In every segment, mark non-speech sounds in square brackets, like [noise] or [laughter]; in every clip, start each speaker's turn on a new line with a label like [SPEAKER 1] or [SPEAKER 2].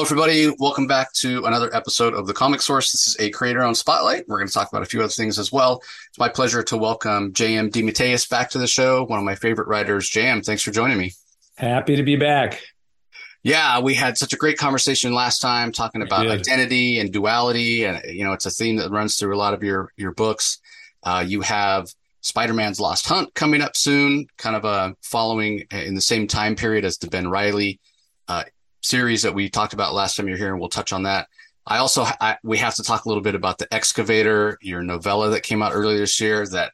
[SPEAKER 1] Hello, everybody. Welcome back to another episode of the Comic Source. This is a creator on Spotlight. We're going to talk about a few other things as well. It's my pleasure to welcome JM DeMatteis back to the show, one of my favorite writers. JM, thanks for joining me.
[SPEAKER 2] Happy to be back.
[SPEAKER 1] Yeah, we had such a great conversation last time talking about identity and duality. And, you know, it's a theme that runs through a lot of your, your books. Uh, you have Spider-Man's Lost Hunt coming up soon, kind of uh, following in the same time period as the Ben Reilly uh, series that we talked about last time you're here, and we'll touch on that. I also I, we have to talk a little bit about the excavator, your novella that came out earlier this year that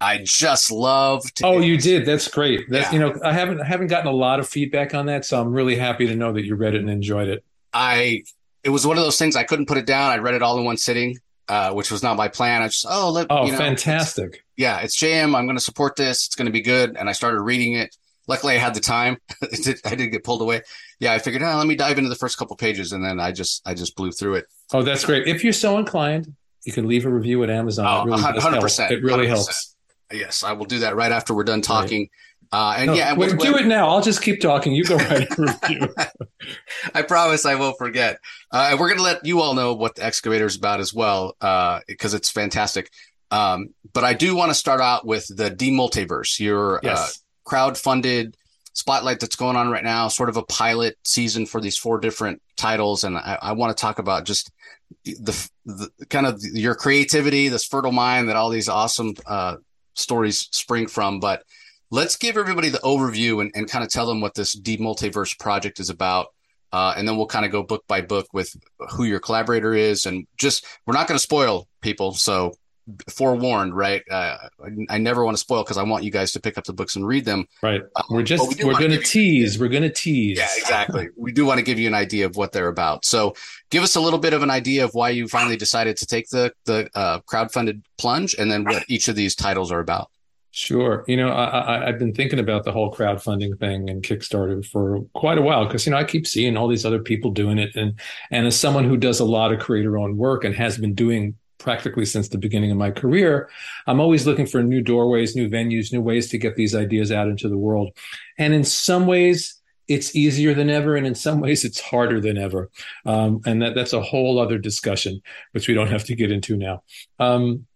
[SPEAKER 1] I just loved.
[SPEAKER 2] Oh, you did. That's great. That yeah. you know, I haven't I haven't gotten a lot of feedback on that, so I'm really happy to know that you read it and enjoyed it.
[SPEAKER 1] I it was one of those things I couldn't put it down. I read it all in one sitting, uh, which was not my plan. I just oh let,
[SPEAKER 2] oh
[SPEAKER 1] you know,
[SPEAKER 2] fantastic.
[SPEAKER 1] It's, yeah, it's JM. I'm going to support this. It's going to be good. And I started reading it luckily I had the time. [laughs] I didn't get pulled away. Yeah, I figured, oh, let me dive into the first couple pages, and then I just I just blew through it.
[SPEAKER 2] Oh, that's great. If you're so inclined, you can leave a review at Amazon.
[SPEAKER 1] Oh, it really 100%.
[SPEAKER 2] It really
[SPEAKER 1] 100%.
[SPEAKER 2] helps.
[SPEAKER 1] Yes, I will do that right after we're done talking. Right. Uh, and
[SPEAKER 2] no,
[SPEAKER 1] yeah,
[SPEAKER 2] wait, do it now. I'll just keep talking. You go write a [laughs] review. [laughs]
[SPEAKER 1] I promise I won't forget. Uh, and we're going to let you all know what the excavator is about as well, because uh, it's fantastic. Um, but I do want to start out with the DeMultiverse, your uh, yes. Crowd-funded spotlight that's going on right now, sort of a pilot season for these four different titles. And I, I want to talk about just the, the, kind of your creativity, this fertile mind that all these awesome uh, stories spring from. But let's give everybody the overview and, and kind of tell them what this DeMultiverse project is about. Uh, and then we'll kind of go book by book with who your collaborator is and just we're not going to spoil people so forewarned, right? Uh, I, I, never want to spoil because I want you guys to pick up the books and read them.
[SPEAKER 2] Right. Um, we're just we are going to tease. You, we're going to tease.
[SPEAKER 1] Yeah, exactly. [laughs] we do want to give you an idea of what they're about. So, give us a little bit of an idea of why you finally decided to take the the uh, crowdfunded plunge, and then what each of these titles are about.
[SPEAKER 2] Sure. You know, I, have been thinking about the whole crowdfunding thing and Kickstarter for quite a while because you know I keep seeing all these other people doing it, and and as someone who does a lot of creator-owned work and has been doing practically since the beginning of my career, I'm always looking for new doorways, new venues, new ways to get these ideas out into the world. And in some ways, it's easier than ever, and in some ways, it's harder than ever. Um, and that, that's a whole other discussion, which we don't have to get into now. Um,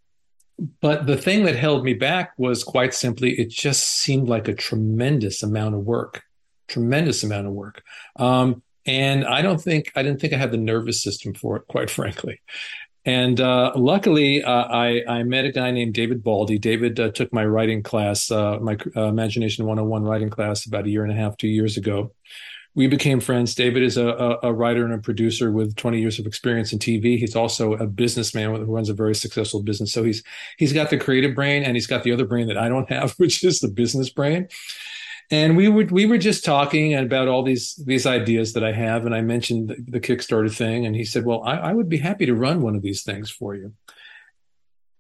[SPEAKER 2] but the thing that held me back was quite simply, it just seemed like a tremendous amount of work, tremendous amount of work. Um, and I don't think I didn't think I had the nervous system for it, quite [laughs] frankly. And uh, luckily, uh, I, I, met a guy named David Baldy. David uh, took my writing class, uh, my uh, Imagination 101 writing class, about a year and a half, two years ago. We became friends. David is a, a, a, writer and a producer with 20 years of experience in TV. He's also a businessman who runs a very successful business. So he's he's got the creative brain and he's got the other brain that I don't have, [laughs] which is the business brain and we were we were just talking about all these these ideas that I have, and I mentioned the, the Kickstarter thing, and he said, "Well, I, I, would be happy to run one of these things for you."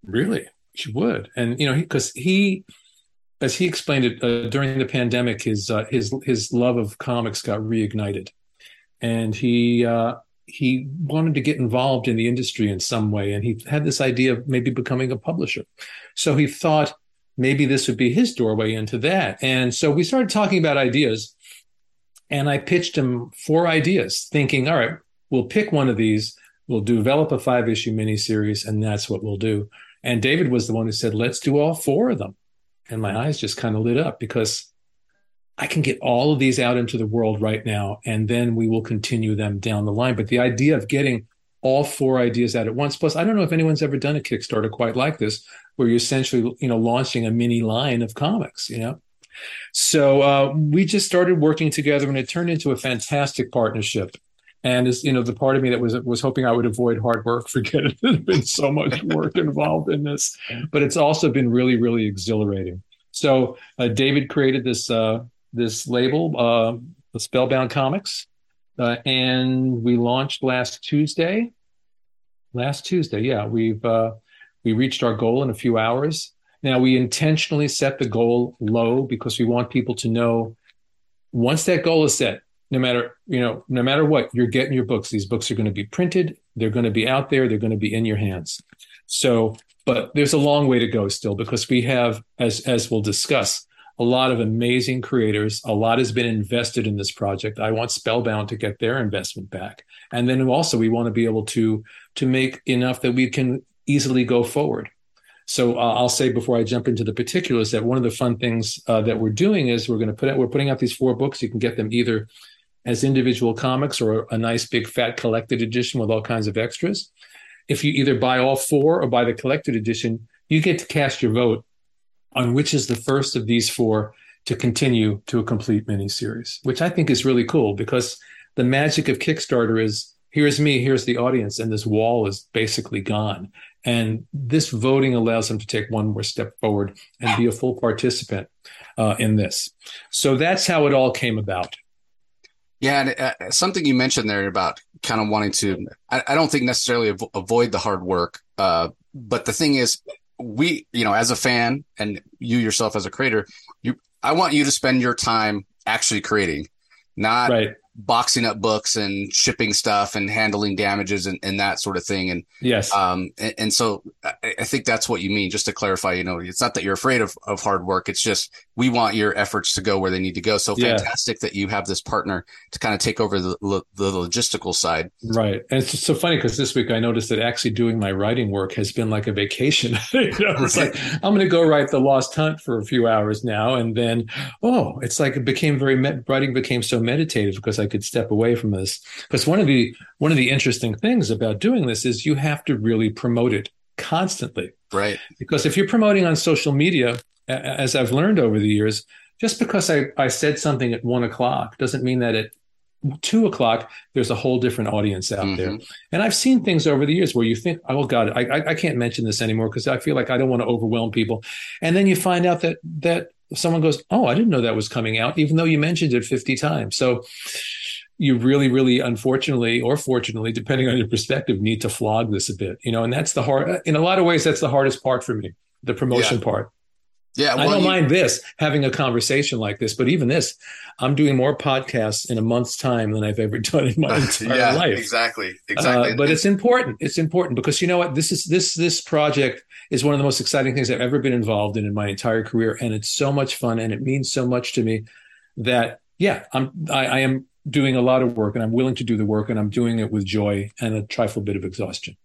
[SPEAKER 2] Really, she would, and you know, because he, he, as he explained it uh, during the pandemic, his uh, his his love of comics got reignited, and he. Uh, he wanted to get involved in the industry in some way, and he had this idea of maybe becoming a publisher. So he thought, maybe this would be his doorway into that. And so we started talking about ideas. And I pitched him four ideas, thinking, all right, we'll pick one of these, we'll develop a five issue miniseries, and that's what we'll do. And David was the one who said, let's do all four of them. And my eyes just kind of lit up because I can get all of these out into the world right now, and then we will continue them down the line. But the idea of getting all four ideas out at once. Plus, I don't know if anyone's ever done a Kickstarter quite like this, where you're essentially, you know, launching a mini line of comics, you know. So uh, we just started working together, and it turned into a fantastic partnership. And as you know, the part of me that was was hoping I would avoid hard work, [laughs] forget it. There's been so much work involved in this, but it's also been really, really exhilarating. So uh, David created this uh, this label, uh, the Spellbound Comics, uh, and we launched last Tuesday. Last Tuesday, yeah, we've uh, we reached our goal in a few hours. Now we intentionally set the goal low because we want people to know once that goal is set, no matter you know, no matter what, you're getting your books. These books are going to be printed. They're going to be out there. They're going to be in your hands. So, but there's a long way to go still because we have, as as we'll discuss, a lot of amazing creators. A lot has been invested in this project. I want Spellbound to get their investment back. And then also we want to be able to to make enough that we can easily go forward. So uh, I'll say before I jump into the particulars that one of the fun things uh, that we're doing is we're going to put out, we're putting out these four books. You can get them either as individual comics or a nice big fat collected edition with all kinds of extras. If you either buy all four or buy the collected edition, you get to cast your vote on which is the first of these four to continue to a complete miniseries, which I think is really cool because the magic of Kickstarter is here's me, here's the audience, and this wall is basically gone. And this voting allows them to take one more step forward and be a full participant uh, in this. So that's how it all came about.
[SPEAKER 1] Yeah, and uh, something you mentioned there about kind of wanting to, I, I don't think necessarily av- avoid the hard work. Uh, but the thing is, we, you know, as a fan and you yourself as a creator, you, I want you to spend your time actually creating, not right boxing up books and shipping stuff and handling damages and, and that sort of thing. And
[SPEAKER 2] yes,
[SPEAKER 1] um, and, and so I, I, think that's what you mean. Just to clarify, you know, it's not that you're afraid of, of hard work. It's just we want your efforts to go where they need to go. So yeah. fantastic that you have this partner to kind of take over the the logistical side.
[SPEAKER 2] Right, and it's so funny because this week I noticed that actually doing my writing work has been like a vacation. [laughs] you know, it's like I'm going to go write the Lost Hunt for a few hours now, and then oh, it's like it became very writing became so meditative because I could step away from this. Because one of the one of the interesting things about doing this is you have to really promote it constantly.
[SPEAKER 1] Right.
[SPEAKER 2] Because if you're promoting on social media, as I've learned over the years, just because I, I said something at one o'clock doesn't mean that at two o'clock there's a whole different audience out mm-hmm. there. And I've seen things over the years where you think, oh God, I, I can't mention this anymore because I feel like I don't want to overwhelm people. And then you find out that that someone goes, oh, I didn't know that was coming out, even though you mentioned it 50 times. So you really, really, unfortunately or fortunately, depending on your perspective, need to flog this a bit. You know, and that's the hard. In a lot of ways, that's the hardest part for me, the promotion yeah. part.
[SPEAKER 1] Yeah,
[SPEAKER 2] well, I don't you, mind this having a conversation like this, but even this, I'm doing more podcasts in a month's time than I've ever [laughs] done in my [laughs] entire
[SPEAKER 1] yeah,
[SPEAKER 2] life.
[SPEAKER 1] Exactly, exactly.
[SPEAKER 2] Uh, but it's important. It's important because you know what? This is this this project is one of the most exciting things I've ever been involved in in my entire career, and it's so much fun and it means so much to me that yeah, I'm I, I am doing a lot of work and I'm willing to do the work and I'm doing it with joy and a trifle bit of exhaustion.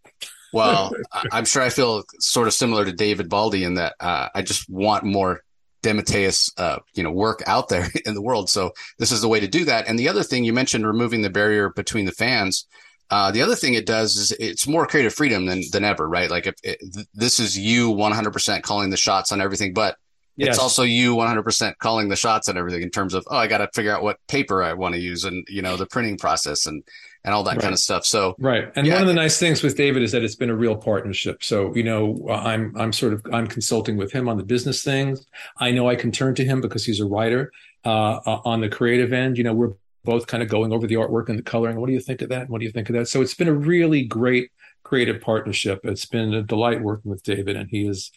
[SPEAKER 1] Well, [laughs] I'm sure I feel sort of similar to David Baldi in that uh, I just want more DeMatteis, uh, you know, work out there [laughs] in the world. So this is the way to do that. And the other thing you mentioned, removing the barrier between the fans. Uh, the other thing it does is it's more creative freedom than than ever, right? Like if it, this is you 100% calling the shots on everything, but Yes. It's also you 100% calling the shots and everything in terms of, oh, I got to figure out what paper I want to use and, you know, the printing process and, and all that right. kind of stuff. So,
[SPEAKER 2] right. And yeah. one of the nice things with David is that it's been a real partnership. So, you know, I'm, I'm sort of, I'm consulting with him on the business things. I know I can turn to him because he's a writer, uh, on the creative end. You know, we're both kind of going over the artwork and the coloring. What do you think of that? What do you think of that? So it's been a really great creative partnership. It's been a delight working with David and he is,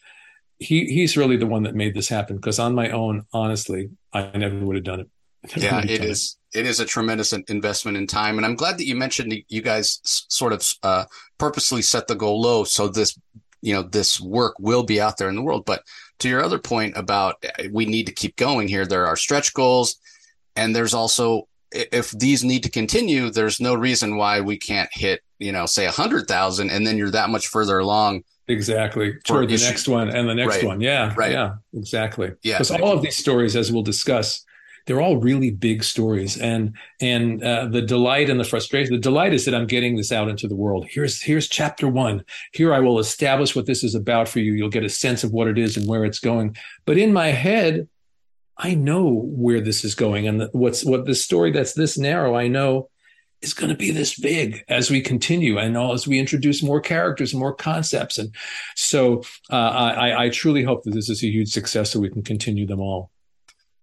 [SPEAKER 2] he he's really the one that made this happen because on my own, honestly, I never would have done it.
[SPEAKER 1] Yeah, it is. It. it is a tremendous investment in time, and I'm glad that you mentioned you guys sort of uh, purposely set the goal low so this you know this work will be out there in the world. But to your other point about uh, we need to keep going here, there are stretch goals, and there's also if these need to continue, there's no reason why we can't hit you know say a hundred thousand, and then you're that much further along
[SPEAKER 2] Exactly. Toward the next one and the next right. one. Yeah.
[SPEAKER 1] Right.
[SPEAKER 2] Yeah. Exactly.
[SPEAKER 1] Yeah.
[SPEAKER 2] Because all of these stories, as we'll discuss, they're all really big stories. And and uh, the delight and the frustration. The delight is that I'm getting this out into the world. Here's here's chapter one. Here I will establish what this is about for you. You'll get a sense of what it is and where it's going. But in my head, I know where this is going, and what's what the story that's this narrow. I know is going to be this big as we continue and as we introduce more characters and more concepts. And so uh, I, I truly hope that this is a huge success so we can continue them all.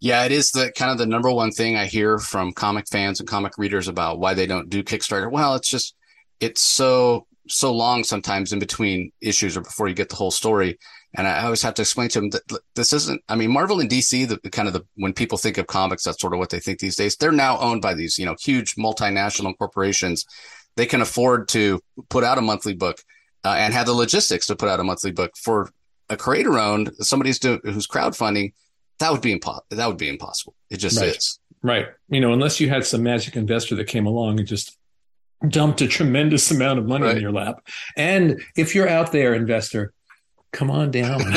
[SPEAKER 1] Yeah, it is the kind of the number one thing I hear from comic fans and comic readers about why they don't do Kickstarter. Well, it's just it's so so long sometimes in between issues or before you get the whole story and I always have to explain to them that this isn't, I mean, Marvel and DC, the kind of the, when people think of comics, that's sort of what they think these days. They're now owned by these, you know, huge multinational corporations. They can afford to put out a monthly book uh, and have the logistics to put out a monthly book for a creator owned, somebody's doing, who's crowdfunding. that would be impo- that would be impossible. It just
[SPEAKER 2] right.
[SPEAKER 1] is.
[SPEAKER 2] Right. You know, unless you had some magic investor that came along and just dumped a tremendous amount of money right. in your lap. And if you're out there, investor, come on down. [laughs]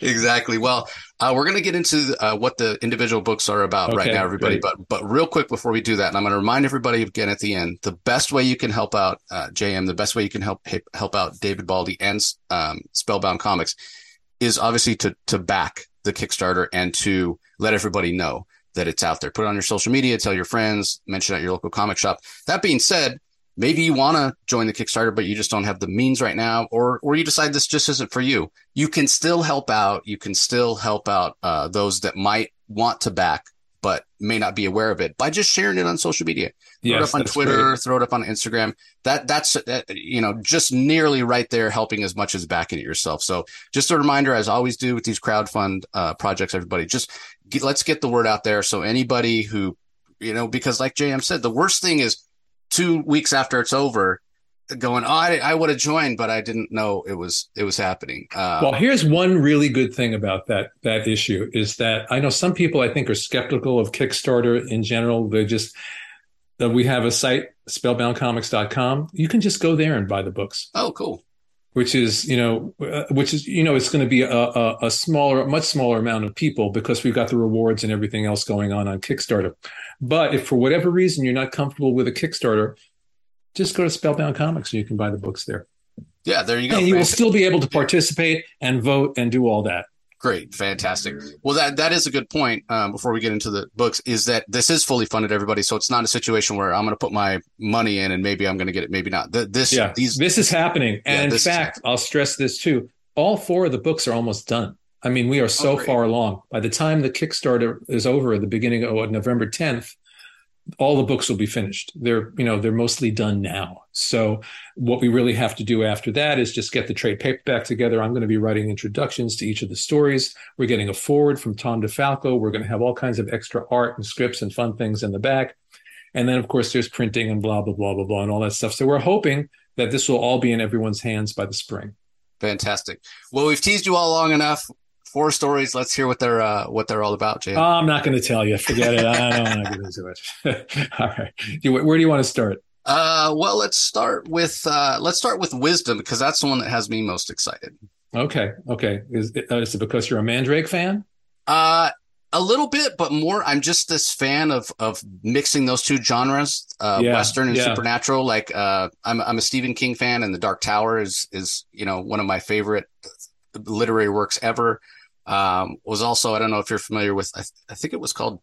[SPEAKER 1] exactly. Well, uh, we're going to get into uh, what the individual books are about okay, right now, everybody. Great. But but real quick before we do that, and I'm going to remind everybody again at the end, the best way you can help out uh, JM, the best way you can help help out David Baldy and um, Spellbound Comics is obviously to to back the Kickstarter and to let everybody know that it's out there. Put it on your social media, tell your friends, mention at your local comic shop. That being said, maybe you want to join the Kickstarter, but you just don't have the means right now, or or you decide this just isn't for you. You can still help out. You can still help out uh, those that might want to back but may not be aware of it by just sharing it on social media. Throw yes, it up on Twitter, great. throw it up on Instagram. That that's uh, you know just nearly right there, helping as much as backing it yourself. So just a reminder, as I always do with these crowdfund uh, projects, everybody just get, let's get the word out there. So anybody who you know, because like JM said, the worst thing is two weeks after it's over, going, oh, I, I would have joined, but I didn't know it was it was happening.
[SPEAKER 2] Uh, well, here's one really good thing about that that issue is that I know some people I think are skeptical of Kickstarter in general. They just that we have a site spellboundcomics.com. You can just go there and buy the books.
[SPEAKER 1] Oh, cool.
[SPEAKER 2] Which is, you know, uh, which is, you know, it's going to be a, a, a smaller, much smaller amount of people because we've got the rewards and everything else going on on Kickstarter. But if for whatever reason you're not comfortable with a Kickstarter, just go to Spellbound Comics and you can buy the books there.
[SPEAKER 1] Yeah, there you go.
[SPEAKER 2] And you will still be able to participate and vote and do all that.
[SPEAKER 1] Great, fantastic. Well, that that is a good point. Um, before we get into the books, is that this is fully funded, everybody. So it's not a situation where I'm going to put my money in and maybe I'm going to get it, maybe not. This,
[SPEAKER 2] yeah, these, this is happening. And yeah, in fact, I'll stress this too. All four of the books are almost done. I mean, we are so oh, far along. By the time the Kickstarter is over at the beginning of November 10th, all the books will be finished. They're, you know, they're mostly done now. So what we really have to do after that is just get the trade paperback together. I'm going to be writing introductions to each of the stories. We're getting a forward from Tom DeFalco. We're going to have all kinds of extra art and scripts and fun things in the back. And then of course there's printing and blah, blah, blah, blah, blah, and all that stuff. So we're hoping that this will all be in everyone's hands by the spring.
[SPEAKER 1] Fantastic. Well, we've teased you all long enough four stories. Let's hear what they're uh, what they're all about, Jay.
[SPEAKER 2] Oh, I'm not going to tell you. Forget it. I don't want to get into it. [laughs] all right. Where do you want to start?
[SPEAKER 1] Uh, well, let's start with uh, let's start with wisdom because that's the one that has me most excited.
[SPEAKER 2] Okay. Okay. Is, uh, is it because you're a Mandrake fan?
[SPEAKER 1] Uh, a little bit, but more. I'm just this fan of of mixing those two genres, uh, yeah, Western and yeah. supernatural. Like, uh, I'm I'm a Stephen King fan, and The Dark Tower is is you know one of my favorite literary works ever. Um, was also I don't know if you're familiar with I, th- I think it was called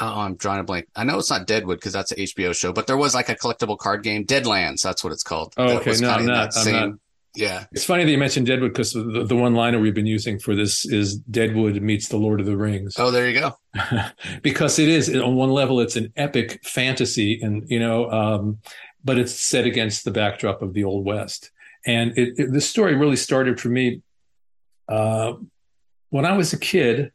[SPEAKER 1] oh I'm drawing a blank. I know it's not Deadwood because that's an HBO show but there was like a collectible card game Deadlands that's what it's called.
[SPEAKER 2] Oh okay. no I'm not,
[SPEAKER 1] same,
[SPEAKER 2] I'm not.
[SPEAKER 1] Yeah.
[SPEAKER 2] It's funny that you mentioned Deadwood because the, the one liner we've been using for this is Deadwood meets the Lord of the Rings.
[SPEAKER 1] Oh there you go. [laughs]
[SPEAKER 2] Because it is on one level it's an epic fantasy and you know um, but it's set against the backdrop of the old west. And it, it, the story really started for me uh, when I was a kid,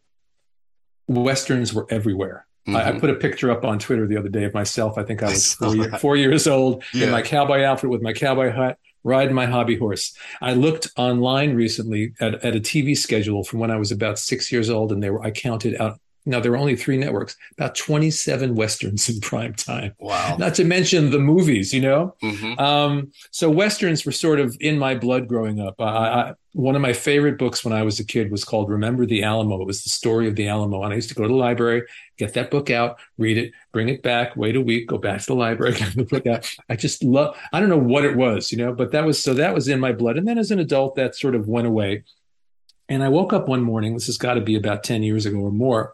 [SPEAKER 2] westerns were everywhere. Mm-hmm. I, I, mm-hmm. put a picture up on Twitter the other day of myself. I think I was [laughs] four, year, four years old yeah. in my cowboy outfit with my cowboy hat, riding my hobby horse. I looked online recently at, at a TV schedule from when I was about six years old, and they were I counted out now there were only three networks, about 27 westerns in [laughs] prime time.
[SPEAKER 1] Wow.
[SPEAKER 2] Not to mention the movies, you know? Mm-hmm. Um, so westerns were sort of in my blood growing up. I, I, one of my favorite books when I was a kid was called Remember the Alamo. It was the story of the Alamo. And I used to go to the library, get that book out, read it, bring it back, wait a week, go back to the library, [laughs] get the book out. I just love, I don't know what it was, you know, but that was, so that was in my blood. And then as an adult, that sort of went away. And I woke up one morning, this has got to be about 10 years ago or more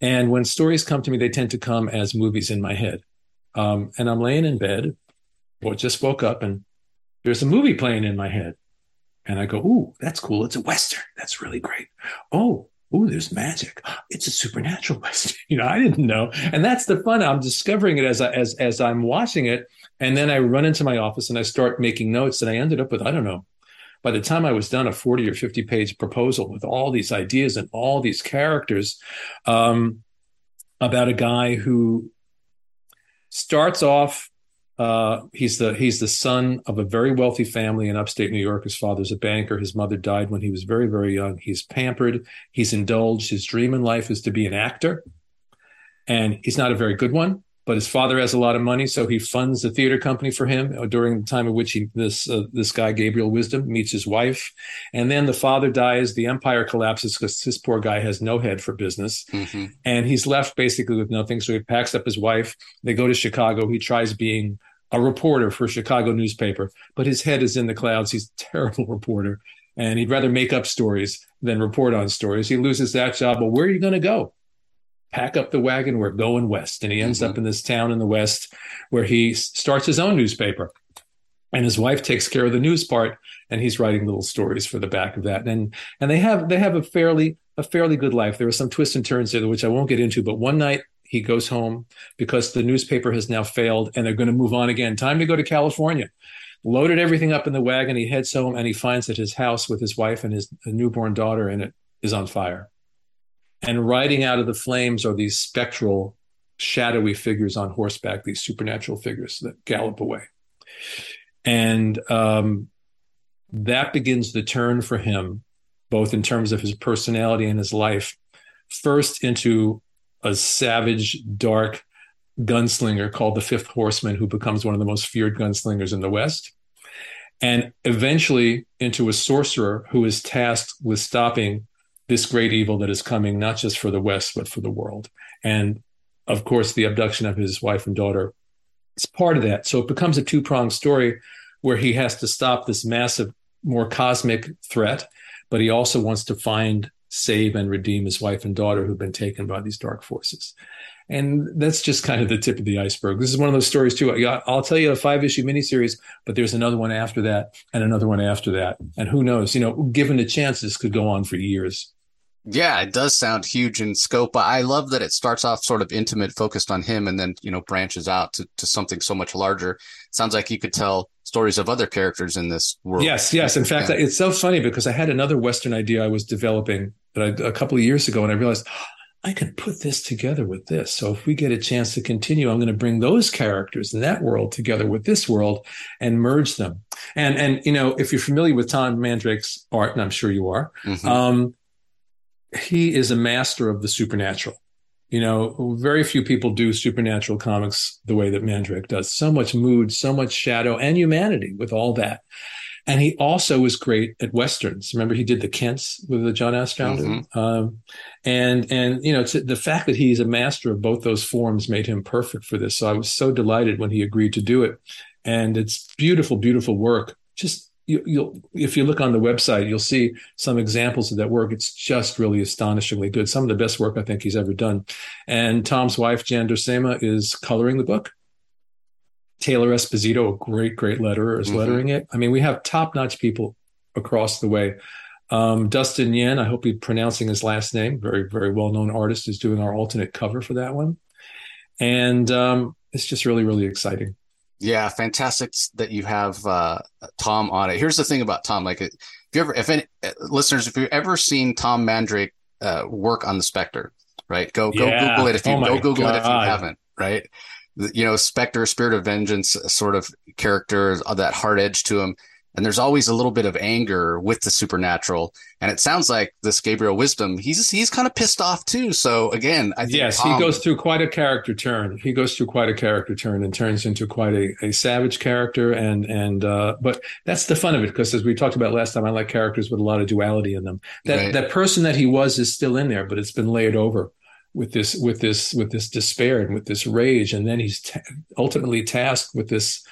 [SPEAKER 2] and when stories come to me, they tend to come as movies in my head. Um, and I'm laying in bed, or just woke up, and there's a movie playing in my head. And I go, Ooh, that's cool. It's a Western. That's really great. Oh, Ooh, there's magic. It's a supernatural [laughs] Western. You know, I didn't know. And that's the fun. I'm discovering it as I, as, as I'm watching it. And then I run into my office and I start making notes. And I ended up with, I don't know, by the time I was done, a 40 or 50 page proposal with all these ideas and all these characters um, about a guy who starts off Uh, he's the he's the son of a very wealthy family in upstate New York. His father's a banker. His mother died when he was very very young. He's pampered. He's indulged. His dream in life is to be an actor, and he's not a very good one but his father has a lot of money, so he funds a theater company for him uh, during the time of which he this uh, this guy Gabriel Wisdom meets his wife, and then the father dies. The empire collapses because this poor guy has no head for business, mm-hmm. and he's left basically with nothing. So he packs up his wife. They go to Chicago. He tries being a reporter for a Chicago newspaper, but his head is in the clouds. He's a terrible [laughs] reporter, and he'd rather make up stories than report on stories. He loses that job. Well, where are you going to go? Pack up the wagon, we're going west. And he ends mm-hmm. up in this town in the west where he starts his own newspaper. And his wife takes care of the news part, and he's writing little stories for the back of that. And and they have they have a fairly a fairly good life. There are some twists and turns there, which I won't get into. But one night he goes home because the newspaper has now failed, and they're going to move on again. Time to go to California. Loaded everything up in the wagon. He heads home, and he finds that his house with his wife and his newborn daughter in it is on fire and riding out of the flames are these spectral, shadowy figures on horseback, these supernatural figures that gallop away. And um, that begins the turn for him, both in terms of his personality and his life. First, into a savage, dark gunslinger called the Fifth Horseman, who becomes one of the most feared gunslingers in the West. And eventually into a sorcerer who is tasked with stopping this great evil that is coming, not just for the West, but for the world. And of course, the abduction of his wife and daughter is part of that. So it becomes a two pronged story where he has to stop this massive, more cosmic threat, but he also wants to find, save, and redeem his wife and daughter who've been taken by these dark forces. And that's just kind of the tip of the iceberg. This is one of those stories too. I'll tell you a five issue miniseries, but there's another one after that and another one after that. And who knows, you know, given the chance, this could go on for years.
[SPEAKER 1] Yeah, it does sound huge in scope. I love that it starts off sort of intimate, focused on him, and then you know branches out to, to something so much larger. Sounds like you could tell stories of other characters in this world.
[SPEAKER 2] Yes, yes. In fact, yeah. it's so funny because I had another Western idea I was developing that I, a couple of years ago, and I realized I can put this together with this. So if we get a chance to continue, I'm going to bring those characters in that world together with this world and merge them. And and you know, if you're familiar with Tom Mandrake's art, and I'm sure you are, mm-hmm. um, he is a master of the supernatural. You know, very few people do supernatural comics the way that Mandrake does. So much mood, so much shadow, and humanity with all that. And he also was great at westerns. Remember, he did the Kents with the John Ostrander, mm-hmm. um, and and you know the fact that he's a master of both those forms made him perfect for this. So I was so delighted when he agreed to do it, and it's beautiful, beautiful work. Just you, will if you look on the website, you'll see some examples of that work. It's just really astonishingly good. Some of the best work I think he's ever done. And Tom's wife, Jan Duursema, is coloring the book. Taylor Esposito, a great, great letterer, is mm-hmm. lettering it. I mean, we have top-notch people across the way. Um, Dustin Nguyen, I hope you're pronouncing his last name. Very, very well-known artist is doing our alternate cover for that one, and um, it's just really, really exciting.
[SPEAKER 1] Yeah, fantastic that you have uh, Tom on it. Here's the thing about Tom: like, if you ever, if any uh, listeners, if you've ever seen Tom Mandrake uh, work on the Spectre, right? Go go yeah. Google it if you oh go Google God. it if you haven't, right? You know, Spectre, Spirit of Vengeance, sort of character, that hard edge to him and there's always a little bit of anger with the supernatural. And it sounds like this gabriel wisdom he's he's kind of pissed off too. So again i
[SPEAKER 2] yes he goes through quite a character turn. He goes through quite a character turn and turns into quite a, a savage character. And and uh, but that's the fun of it because as we talked about last time i like characters with a lot of duality in them. That right. that person that he was is still in there but it's been laid over with this with this with this despair and with this rage. And then he's t- ultimately tasked with this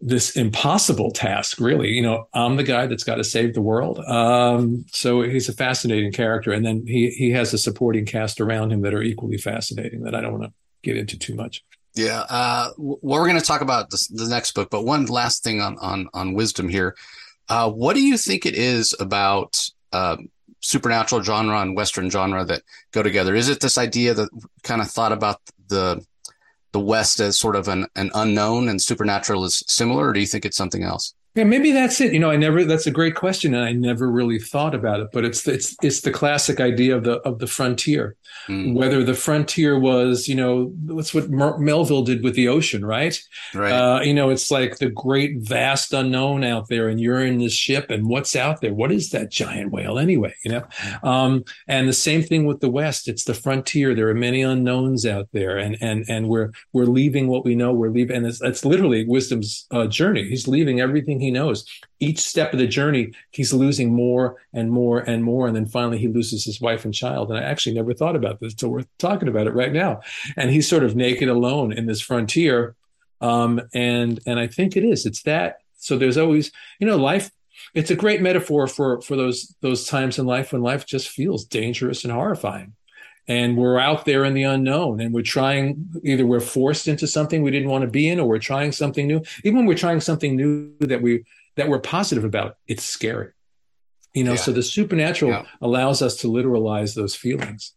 [SPEAKER 2] this impossible task, really. You know, I'm the guy that's got to save the world. Um, so he's a fascinating character, and then he he has a supporting cast around him that are equally fascinating. That I don't want to get into too much.
[SPEAKER 1] Yeah, uh, well, we're going to talk about this, the next book, but one last thing on on on wisdom here. Uh, what do you think it is about uh, supernatural genre and Western genre that go together? Is it this idea that kind of thought about the the West as sort of an, an unknown and supernatural is similar, or do you think it's something else?
[SPEAKER 2] Yeah, maybe that's it. You know, I never. That's a great question, and I never really thought about it. But it's it's it's the classic idea of the of the frontier. Mm. Whether the frontier was, you know, that's what Mer- Melville did with the ocean, right?
[SPEAKER 1] Right.
[SPEAKER 2] Uh, you know, it's like the great vast unknown out there, and you're in this ship, and what's out there? What is that giant whale anyway? You know, um, and the same thing with the West. It's the frontier. There are many unknowns out there, and and and we're we're leaving what we know. We're leaving, and it's, it's literally wisdom's uh, journey. He's leaving everything he knows. Each step of the journey, he's losing more and more and more. And then finally, he loses his wife and child. And I actually never thought about this until we're talking about it right now. And he's sort of naked alone in this frontier. Um, and and I think it is. It's that. So there's always, you know, life. It's a great metaphor for for those those times in life when life just feels dangerous and horrifying and we're out there in the unknown and we're trying either we're forced into something we didn't want to be in or we're trying something new even when we're trying something new that we that we're positive about it's scary you know yeah. so the supernatural yeah. allows us to literalize those feelings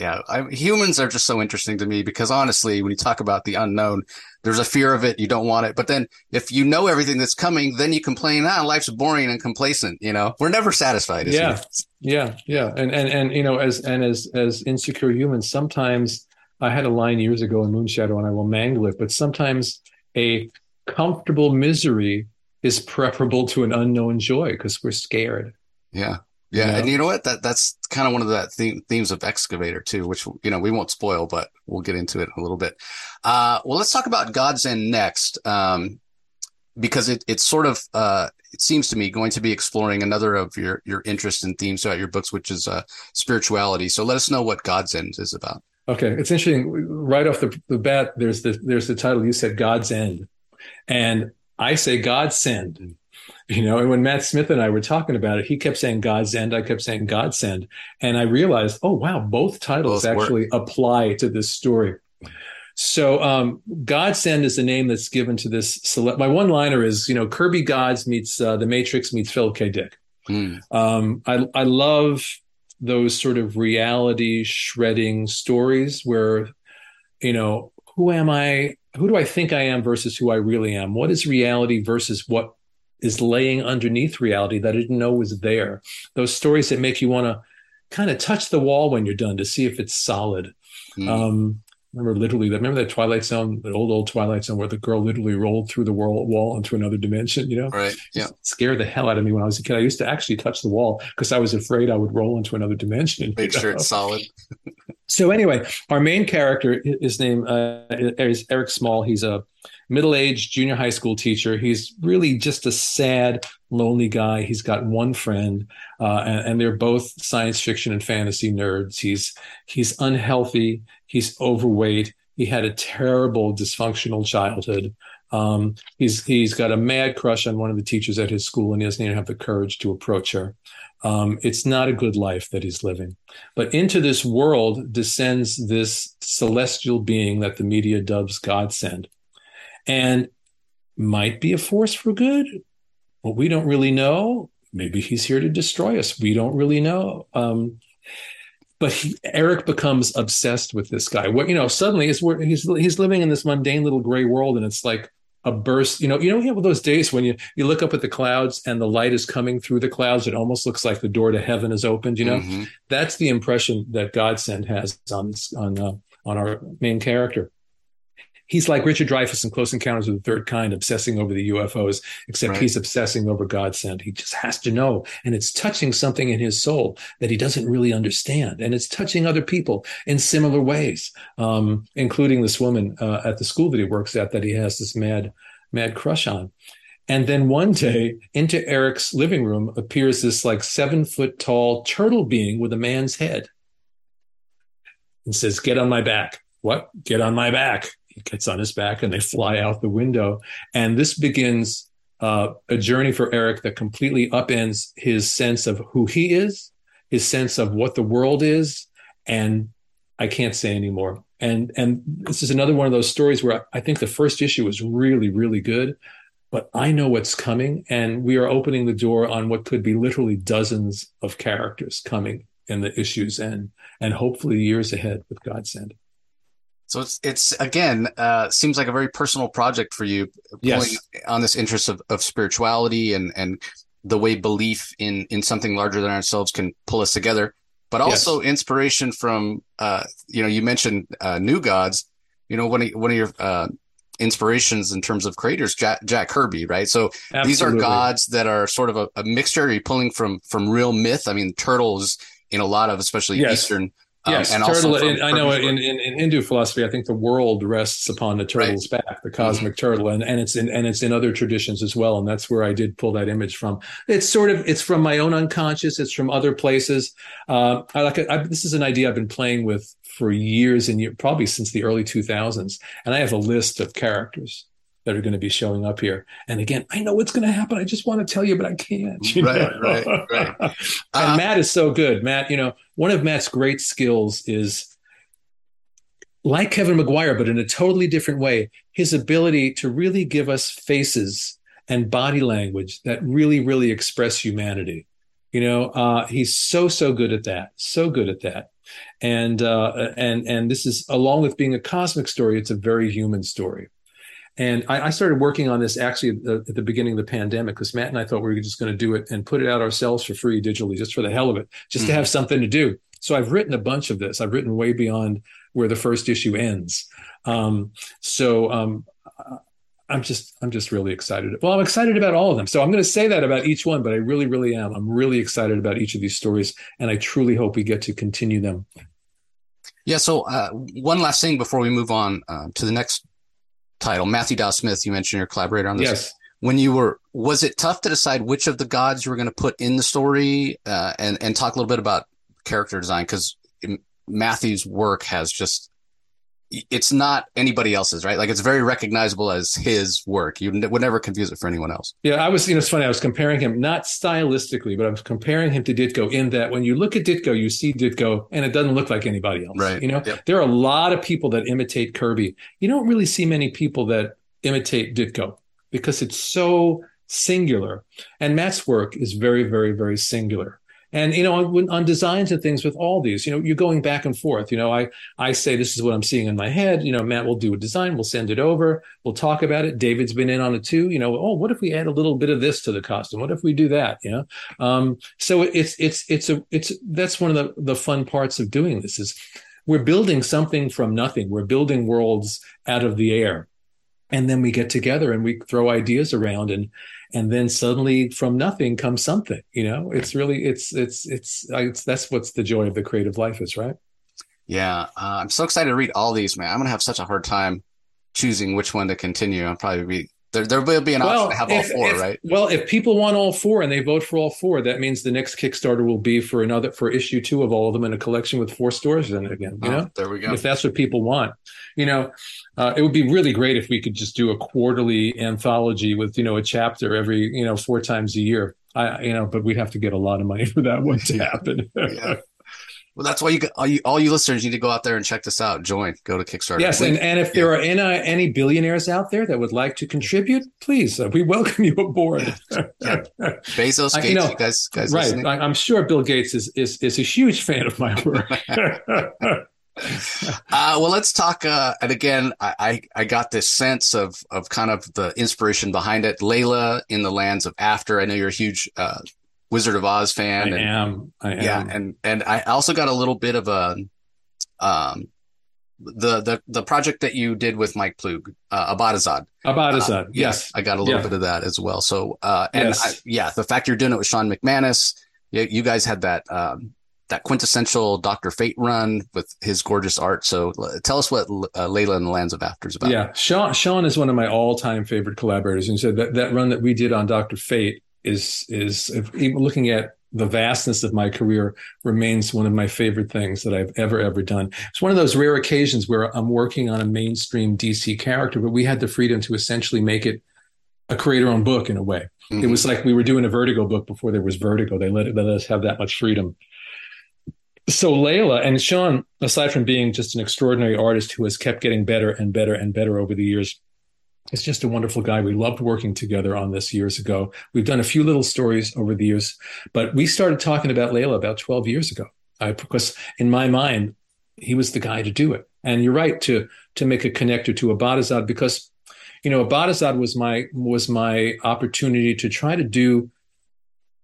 [SPEAKER 1] yeah, I, humans are just so interesting to me because honestly, when you talk about the unknown, there's a fear of it. You don't want it, but then if you know everything that's coming, then you complain, ah, life's boring and complacent. You know, we're never satisfied.
[SPEAKER 2] Yeah, humans. yeah, yeah, and and and you know, as and as as insecure humans, sometimes I had a line years ago in Moonshadow, and I will mangle it, but sometimes a comfortable misery is preferable to an unknown joy because we're scared.
[SPEAKER 1] Yeah. Yeah, and you know what? That that's kind of one of the theme, themes of Excavator too, which you know we won't spoil, but we'll get into it a little bit. Uh, well, let's talk about God's End next, um, because it it's sort of uh, it seems to me going to be exploring another of your your interests and themes throughout your books, which is uh, spirituality. So let us know what God's End is about.
[SPEAKER 2] Okay, it's interesting. Right off the, the bat, there's the there's the title. You said God's End, and I say God send you know and when matt smith and i were talking about it he kept saying god's end. I kept saying god send and i realized oh wow both titles both actually work. apply to this story. So um, god send is the name that's given to this select my one liner is you know kirby gods meets uh, the matrix meets philip k. Dick. Mm. um, I, I love those sort of reality shredding stories where you know who am i who do i think i am versus who i really am? What is reality versus what is laying underneath reality that I didn't know was there. Those stories that make you want to kind of touch the wall when you're done to see if it's solid. Mm. Um, remember literally that remember that Twilight Zone, that old old Twilight Zone where the girl literally rolled through the wall, wall into another dimension. You know,
[SPEAKER 1] right? Yeah,
[SPEAKER 2] it scared the hell out of me when I was a kid. I used to actually touch the wall because I was afraid I would roll into another dimension.
[SPEAKER 1] Make sure know? it's solid. [laughs]
[SPEAKER 2] so anyway, our main character, his name uh, is Eric Small. He's a middle-aged junior high school teacher. He's really just a sad, lonely guy. He's got one friend, uh, and, and, they're both science fiction and fantasy nerds. He's he's unhealthy. He's overweight. He had a terrible dysfunctional childhood. Um, he's he's got a mad crush on one of the teachers at his school, and he doesn't even have the courage to approach her. Um, it's not a good life that he's living. But into this world descends this celestial being that the media dubs God send and might be a force for good, but we don't really know. Maybe he's here to destroy us. We don't really know. Um, but he, Eric becomes obsessed with this guy. What you know, suddenly is where he's he's living in this mundane little gray world, and it's like a burst. You know, you know, you have those days when you you look up at the clouds and the light is coming through the clouds. It almost looks like the door to heaven is opened. You know, mm-hmm. that's the impression that Godsend has on on uh, on our main character he's like Richard Dreyfuss in Close Encounters of the Third Kind, obsessing over the UFOs, except right. he's obsessing over Godsend. He just has to know. And it's touching something in his soul that he doesn't really understand. And it's touching other people in similar ways, um, including this woman uh, at the school that he works at that he has this mad, mad crush on. And then one day into Eric's living room appears this like seven foot tall turtle being with a man's head and says, Get on my back. What? Get on my back gets on his back and they fly out the window. And this begins uh, a journey for Eric that completely upends his sense of who he is, his sense of what the world is, and I can't say anymore. And and this is another one of those stories where I think the first issue was really really good, but I know what's coming, and we are opening the door on what could be literally dozens of characters coming in the issues and and hopefully years ahead with Godsend.
[SPEAKER 1] So it's it's again uh, seems like a very personal project for you,
[SPEAKER 2] yes.
[SPEAKER 1] on this interest of, of spirituality and and the way belief in in something larger than ourselves can pull us together, but also yes. inspiration from uh, you know you mentioned uh, New Gods, you know one of one of your uh, inspirations in terms of creators, Jack, Jack Kirby, right? So Absolutely. these are gods that are sort of a, a mixture. Are you pulling from from real myth? I mean, turtles in a lot of especially yes. Eastern
[SPEAKER 2] yes, and turtle. In, I know in, in, in, Hindu philosophy, I think the world rests upon the turtle's right. back, the cosmic mm-hmm. turtle, and, and it's in and it's in other traditions as well. And that's where I did pull that image from. It's sort of it's from my own unconscious. It's from other places. Uh, I like. I, this is an idea I've been playing with for years and years, probably since the early 2000s. And I have a list of characters that are going to be showing up here. And again, I know what's going to happen. I just want to tell you, but I can't.
[SPEAKER 1] right, right, right, [laughs]
[SPEAKER 2] and uh, Matt is so good. Matt, you know, one of Matt's great skills is like Kevin Maguire, but in a totally different way, his ability to really give us faces and body language that really, really express humanity. You know, uh, he's so so good at that, so good at that, and uh, and and this is along with being a cosmic story, it's a very human story. And I, I, started working on this actually at the, at the beginning of the pandemic because Matt and I thought we were just going to do it and put it out ourselves for free digitally, just for the hell of it, just mm-hmm. to have something to do. So I've written a bunch of this. I've written way beyond where the first issue ends. Um, so um, I'm just I'm just really excited. Well, I'm excited about all of them. So I'm going to say that about each one, but I really, really am. I'm really excited about each of these stories, and I truly hope we get to continue them.
[SPEAKER 1] Yeah. So uh, one last thing before we move on uh, to the next title. Matthew Dow Smith, you mentioned your collaborator on this.
[SPEAKER 2] Yes.
[SPEAKER 1] When you were, was it tough to decide which of the gods you were going to put in the story, uh, and and talk a little bit about character design because Matthew's work has just it's not anybody else's, right? Like it's very recognizable as his work. You would never confuse it for anyone else.
[SPEAKER 2] Yeah, I was, you know, it's funny. I was comparing him not stylistically, but I was comparing him to Ditko in that when you look at Ditko, you see Ditko and it doesn't look like anybody else.
[SPEAKER 1] Right.
[SPEAKER 2] You know,
[SPEAKER 1] yep.
[SPEAKER 2] there are a lot of people that imitate Kirby. You don't really see many people that imitate Ditko because it's so singular. And Matt's work is very, very, very singular. And you know, on, on, designs and things with all these, you know, you're going back and forth. You know, I I say this is what I'm seeing in my head. You know, Matt will do a design, we'll send it over, we'll talk about it. David's been in on it too. You know, oh, what if we add a little bit of this to the costume? What if we do that? You know, um, so it's it's it's a it's that's one of the the fun parts of doing this is we're building something from nothing. We're building worlds out of the air, and then we get together and we throw ideas around and and then suddenly from nothing comes something you know? It's really it's it's it's, it's that's what's the joy of the creative life is right?
[SPEAKER 1] Yeah uh, i'm so excited to read all these man. I'm gonna have such a hard time choosing which one to continue. I'll probably be there, there will be an well, option to have if, all four,
[SPEAKER 2] if,
[SPEAKER 1] right?
[SPEAKER 2] Well, if people want all four and they vote for all four, that means the next Kickstarter will be for another for issue two of all of them in a collection with four stories in it again. You oh, know,
[SPEAKER 1] there we go.
[SPEAKER 2] If that's what people want, you know, uh, it would be really great if we could just do a quarterly anthology with you know a chapter every you know four times a year. I you know, but we'd have to get a lot of money [laughs] for that one to happen.
[SPEAKER 1] yeah. Well, that's why you all, you all you listeners need to go out there and check this out. Join, go to Kickstarter.
[SPEAKER 2] Yes, and, and if there are any, any billionaires out there that would like to contribute, please, uh, we welcome you aboard.
[SPEAKER 1] yeah. Bezos, Gates, you, know, you guys, guys,
[SPEAKER 2] right? I, am sure Bill Gates is is is a huge fan of my work. [laughs] [laughs]
[SPEAKER 1] uh, well, let's talk. Uh, and again, I, I, I got this sense of of kind of the inspiration behind it. Layla in the lands of after. I know you're a huge uh, Wizard of Oz fan.
[SPEAKER 2] I and, am. I am.
[SPEAKER 1] Yeah, and and I also got a little bit of a um the the the project that you did with Mike Ploog, uh, Abadazad.
[SPEAKER 2] Abadazad, uh, yes.
[SPEAKER 1] I got a little yeah. bit of that as well. So, uh, and yes. I, yeah, the fact you're doing it with Shawn McManus, you, you guys had that um, that quintessential Doctor Fate run with his gorgeous art. So, tell us what uh, Layla and the Lands of After is about.
[SPEAKER 2] Yeah, Shawn Shawn is one of my all time favorite collaborators, and so that that run that we did on Doctor Fate is is even looking at the vastness of my career remains one of my favorite things that I've ever ever done. It's one of those rare occasions where I'm working on a mainstream DC character, but we had the freedom to essentially make it a creator-owned book in a way. Mm-hmm. It was like we were doing a Vertigo book before there was Vertigo. They let, it, let us have that much freedom. So Layla and Shawn, aside from being just an extraordinary artist who has kept getting better and better and better over the years, is just a wonderful guy. We loved working together on this years ago. We've done a few little stories over the years, but we started talking about Layla about 12 years ago. I, because in my mind, he was the guy to do it. And you're right to to make a connector to Abadazad because you know Abadazad was my was my opportunity to try to do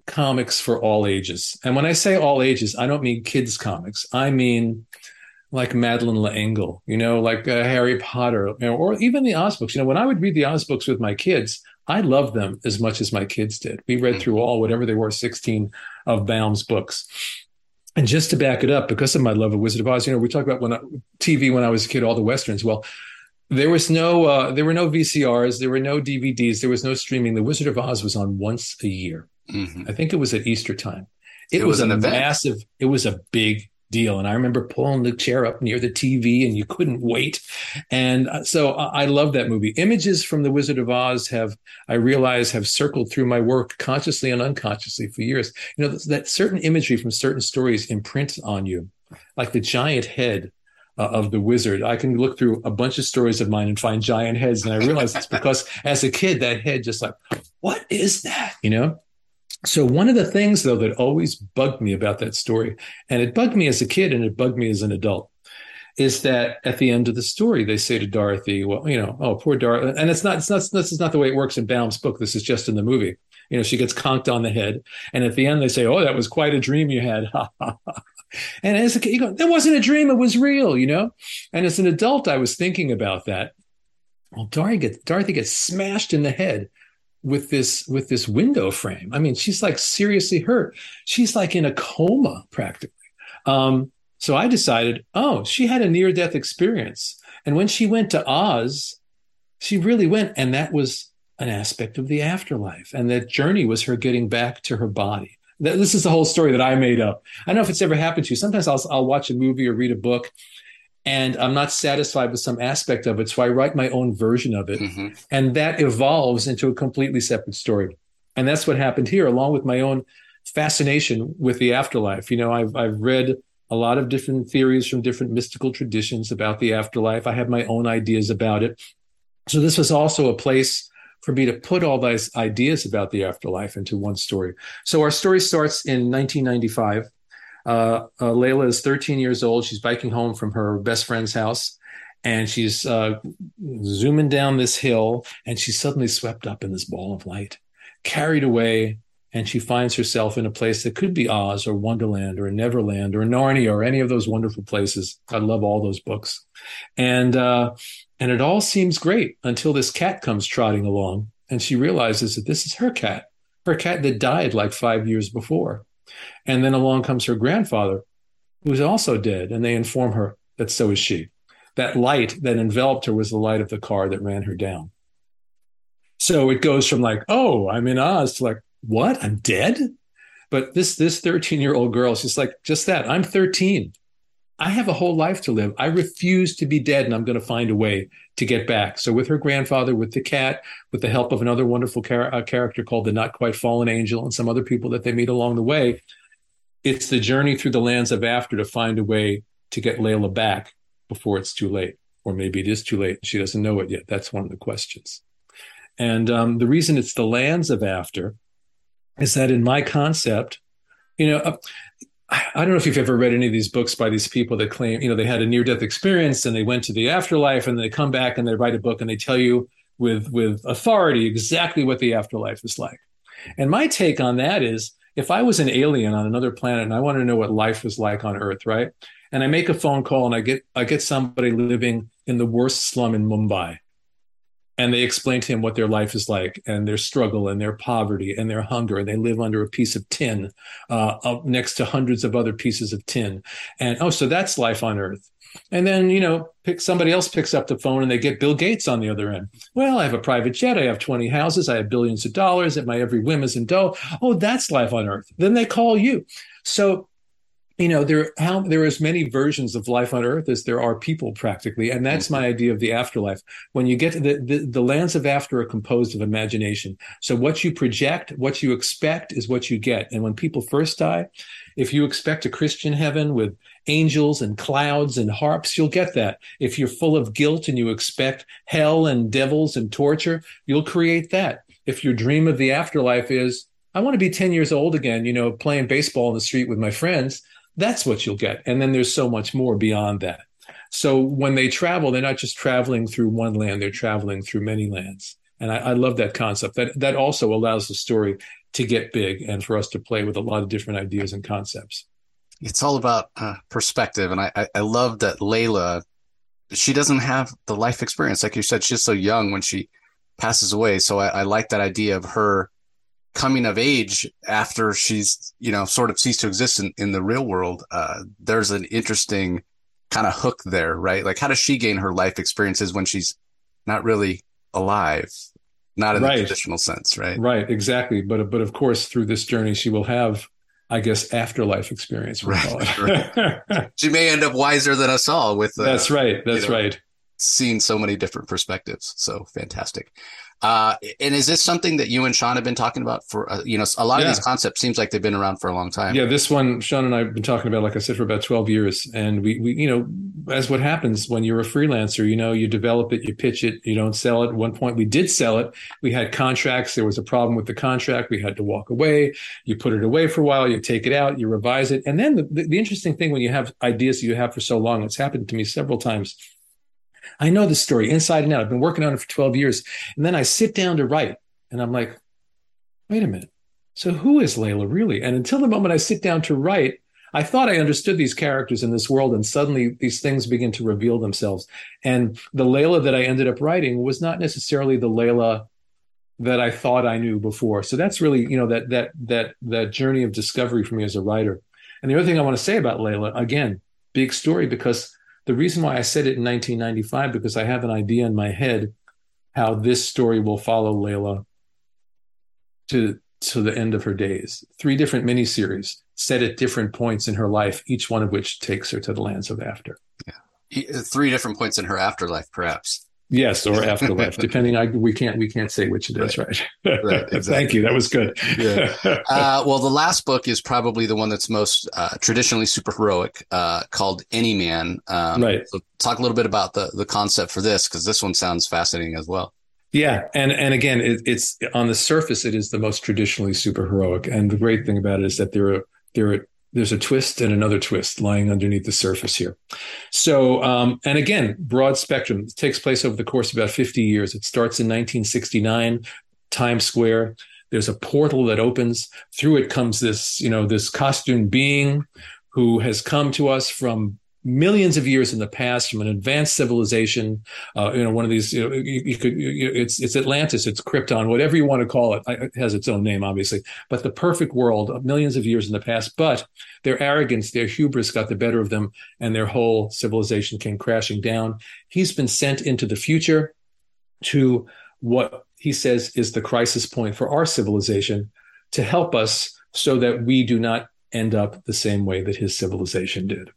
[SPEAKER 2] comics for all ages. And when I say all ages, I don't mean kids comics. I mean like Madeleine L'Engle, you know, like uh, Harry Potter, you know, or even the Oz books. You know, when I would read the Oz books with my kids, I loved them as much as my kids did. We read through all, whatever they were, 16 of Baum's books. And just to back it up, because of my love of Wizard of Oz, you know, we talk about when I, TV when I was a kid, all the westerns. Well, there was no, uh, there were no VCRs, there were no DVDs, there was no streaming. The Wizard of Oz was on once a year. Mm-hmm. I think it was at Easter time. It, it was, was, a massive. It was a big deal. And I remember pulling the chair up near the TV and you couldn't wait. And uh, so I love that movie. Images from The Wizard of Oz have, I realize, have circled through my work consciously and unconsciously for years. You know, that certain imagery from certain stories imprint on you, like the giant head uh, of the wizard. I can look through a bunch of stories of mine and find giant heads. And I realize it's because as a kid, that head just like, what is that? You know? So one of the things though that always bugged me about that story, and it bugged me as a kid and it bugged me as an adult, is that at the end of the story they say to Dorothy, "Well, you know, oh poor Dorothy," and it's not, it's not, this is not the way it works in Baum's book. This is just in the movie. You know, she gets conked on the head, and at the end they say, "Oh, that was quite a dream you had." [laughs] and as a kid, you go, "That wasn't a dream; it was real," you know. And as an adult, I was thinking about that. Well, Dorothy gets Dorothy gets smashed in the head with this with this window frame. I mean, she's like seriously hurt. She's like in a coma practically. Um, so I decided, oh, she had a near death experience, and when she went to Oz, she really went, and that was an aspect of the afterlife, and that journey was her getting back to her body. This is the whole story that I made up. I don't know if it's ever happened to you. Sometimes I'll, I'll watch a movie or read a book, and I'm not satisfied with some aspect of it. So I write my own version of it. Mm-hmm. And that evolves into a completely separate story. And that's what happened here, along with my own fascination with the afterlife. You know, I've, I've read a lot of different theories from different mystical traditions about the afterlife. I have my own ideas about it. So this was also a place for me to put all those ideas about the afterlife into one story. So our story starts in 1995 uh, uh, Layla is 13 years old. She's biking home from her best friend's house, and she's uh, zooming down this hill, and she's suddenly swept up in this ball of light, carried away, and she finds herself in a place that could be Oz or Wonderland or Neverland or Narnia or any of those wonderful places. I love all those books, and uh, and it all seems great until this cat comes trotting along, and she realizes that this is her cat, her cat that died like five years before and then along comes her grandfather, who's also dead, and they inform her that so is she. That light that enveloped her was the light of the car that ran her down. So it goes from like, oh, I'm in Oz to like, what? I'm dead? But this this 13 year old girl, she's like, just that. I'm 13. I have a whole life to live. I refuse to be dead, and I'm going to find a way to get back. So, with her grandfather, with the cat, with the help of another wonderful char- uh, character called the Not Quite Fallen Angel, and some other people that they meet along the way, it's the journey through the lands of after to find a way to get Layla back before it's too late. Or maybe it is too late. She doesn't know it yet. That's one of the questions. And um, the reason it's the lands of after is that in my concept, you know, uh, I don't know if you've ever read any of these books by these people that claim, you know, they had a near death experience and they went to the afterlife and they come back and they write a book and they tell you with with authority exactly what the afterlife is like. And my take on that is if I was an alien on another planet and I want to know what life was like on Earth, right? And I make a phone call and I get I get somebody living in the worst slum in Mumbai and they explain to him what their life is like and their struggle and their poverty and their hunger. And they live under a piece of tin uh, up next to hundreds of other pieces of tin. And oh so that's life on earth. And then you know pick somebody else picks up the phone and they get bill gates on the other end. Well i have a private jet. I have 20 houses. I have billions of dollars. At my every whim is in dough. Oh that's life on earth. Then they call you. So you know there how there are as many versions of life on earth as there are people practically and that's mm-hmm. my idea of the afterlife. When you get to the, the, the lands of after are composed of imagination. So what you project what you expect is what you get. And when people first die if you expect a christian heaven with angels and clouds and harps you'll get that. If you're full of guilt and you expect hell and devils and torture you'll create that. If your dream of the afterlife is I want to be 10 years old again, you know, playing baseball in the street with my friends that's what you'll get. And then there's so much more beyond that. So when they travel, they're not just traveling through one land; they're traveling through many lands. And I, I love that concept. That that also allows the story to get big and for us to play with a lot of different ideas and concepts.
[SPEAKER 1] It's all about uh, perspective, and I, I I love that Layla. She doesn't have the life experience, like you said. She's so young when she passes away. So I, I like that idea of her coming of age after she's you know sort of ceased to exist in, in the real world. Uh, there's an interesting kind of hook there, right? Like, how does she gain her life experiences when she's not really alive? Not in right. the traditional sense, right?
[SPEAKER 2] Right, exactly. But but of course, through this journey, she will have, I guess, afterlife experience.
[SPEAKER 1] Right. right. [laughs] she may end up wiser than us all. With
[SPEAKER 2] uh, that's right. That's you know, right.
[SPEAKER 1] Seeing so many different perspectives, so fantastic. Uh, and is this something that you and Sean have been talking about for, uh, you know, a lot yeah. of these concepts seems like they've been around for a long time.
[SPEAKER 2] Yeah, this one, Sean and I have been talking about, like I said, for about 12 years. And we, we, you know, as what happens when you're a freelancer, you know, you develop it, you pitch it, you don't sell it. At one point we did sell it. We had contracts. There was a problem with the contract. We had to walk away. You put it away for a while, you take it out, you revise it. And then the, the, the interesting thing when you have ideas that you have for so long, it's happened to me several times I know the story inside and out. I've been working on it for 12 years. And then I sit down to write and I'm like, wait a minute. So who is Layla really? And until the moment I sit down to write, I thought I understood these characters in this world, and suddenly these things begin to reveal themselves. And the Layla that I ended up writing was not necessarily the Layla that I thought I knew before. So that's really, you know, that that that that journey of discovery for me as a writer. And the other thing I want to say about Layla, again, big story because the reason why I said it in 1995 because I have an idea in my head how this story will follow Layla to to the end of her days. Three different miniseries set at different points in her life, each one of which takes her to the lands of after.
[SPEAKER 1] Yeah. Three different points in her afterlife, perhaps.
[SPEAKER 2] Yes, or [laughs] afterlife, depending. I we can't we can't say which it is, right? right. right exactly. [laughs] Thank you. That was good.
[SPEAKER 1] yeah. [laughs] Uh, well, the last book is probably the one that's most uh, traditionally superheroic, uh, called Any Man.
[SPEAKER 2] Um, right.
[SPEAKER 1] So, talk a little bit about the the concept for this, because this one sounds fascinating as well.
[SPEAKER 2] Yeah, and and again, it, it's on the surface, it is the most traditionally superheroic, and the great thing about it is that there are there are there's a twist and another twist lying underneath the surface here. So, um, and again, broad spectrum it takes place over the course of about 50 years. It starts in 1969, Times Square. There's a portal that opens. Through it comes this, you know, this costume being who has come to us from millions of years in the past from an advanced civilization. Uh, you know, one of these, you know, you, you could, you, it's, it's Atlantis, it's Krypton, whatever you want to call it. It has its own name, obviously, but the perfect world of millions of years in the past. But their arrogance, their hubris got the better of them and their whole civilization came crashing down. He's been sent into the future to what he says is the crisis point for our civilization to help us so that we do not end up the same way that his civilization did.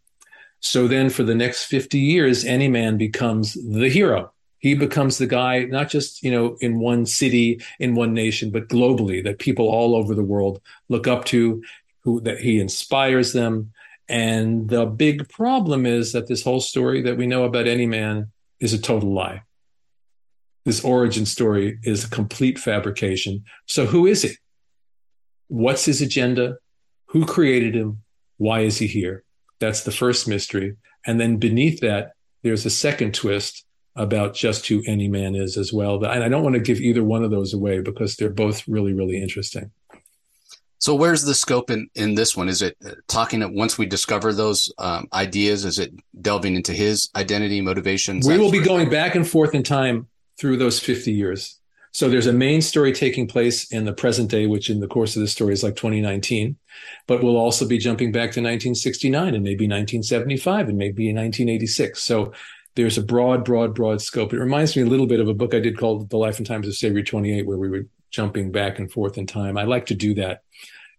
[SPEAKER 2] So then for the next 50 years, any man becomes the hero. He becomes the guy, not just, you know, in one city, in one nation, but globally that people all over the world look up to, who that he inspires them. And the big problem is that this whole story that we know about any man is a total lie. This origin story is a complete fabrication. So who is he? What's his agenda? Who created him? Why is he here? That's the first mystery. And then beneath that, there's a second twist about just who any man is as well. And I don't want to give either one of those away because they're both really, really interesting.
[SPEAKER 1] So where's the scope in, in this one? Is it talking talking once we discover those um, ideas? Is it delving into his identity, motivations?
[SPEAKER 2] We will be going back and forth in time through those 50 years. So there's a main story taking place in the present day, which in the course of the story is like 2019, but we'll also be jumping back to 1969 and maybe 1975 and maybe 1986. So there's a broad, broad, broad scope. It reminds me a little bit of a book I did called The Life and Times of Savior 28, where we were jumping back and forth in time. I like to do that.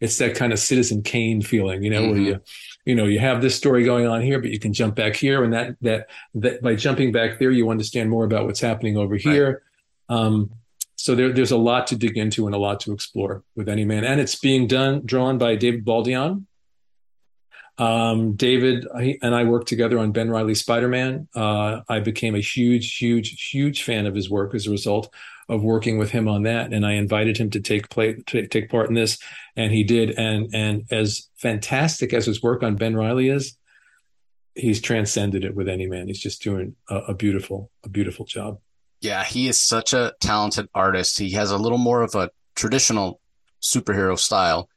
[SPEAKER 2] It's that kind of Citizen Kane feeling, you know, mm-hmm. where you, you know, you have this story going on here, but you can jump back here, and that that that by jumping back there, you understand more about what's happening over here. Right. Um, so there, there's a lot to dig into and a lot to explore with any man. And it's being done, drawn by David Baldeón Um, David and I worked together on Ben Reilly Spider-Man. Uh, I became a huge, huge, huge fan of his work as a result of working with him on that. And I invited him to take play, to take part in this, and he did. And and as fantastic as his work on Ben Reilly is, he's transcended it with any man. He's just doing a, a beautiful, a beautiful job.
[SPEAKER 1] Yeah, he is such a talented artist. He has a little more of a traditional superhero style,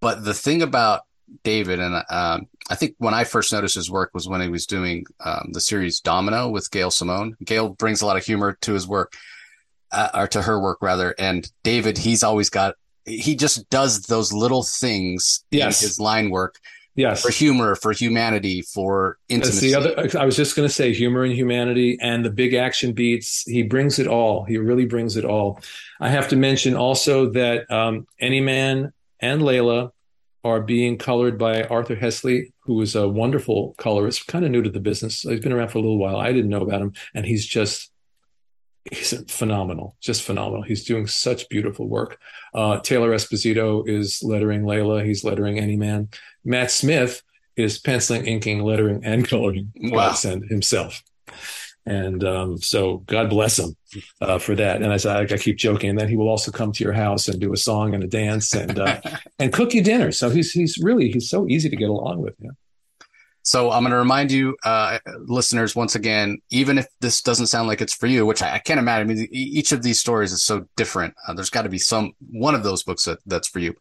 [SPEAKER 1] but the thing about David, and um, I think when I first noticed his work was when he was doing um, the series Domino with Gail Simone. Gail brings a lot of humor to his work, uh, or to her work rather. And David, he's always got, he just does those little things
[SPEAKER 2] yes.
[SPEAKER 1] in his line work.
[SPEAKER 2] Yes.
[SPEAKER 1] For humor, for humanity, for intimacy.
[SPEAKER 2] the other, I was just going to say humor and humanity and the big action beats. He brings it all. He really brings it all. I have to mention also that um, Any Man and Layla are being colored by Arthur Hesli, who is a wonderful colorist, kind of new to the business. He's been around for a little while. I didn't know about him, and he's just he's phenomenal, just phenomenal. He's doing such beautiful work. Uh, Taylor Esposito is lettering Layla. He's lettering Any Man. Matt Smith is penciling, inking, lettering, and coloring wow. Himself. And um, so God bless him uh, for that. And as I, I, keep joking, and then he will also come to your house and do a song and a dance and uh, [laughs] and cook you dinner. So he's he's really he's so easy to get along with. Yeah.
[SPEAKER 1] So I'm going to remind you, uh, listeners, once again, even if this doesn't sound like it's for you, which I, I can't imagine. I mean, each of these stories is so different. Uh, there's got to be some one of those books that, that's for you.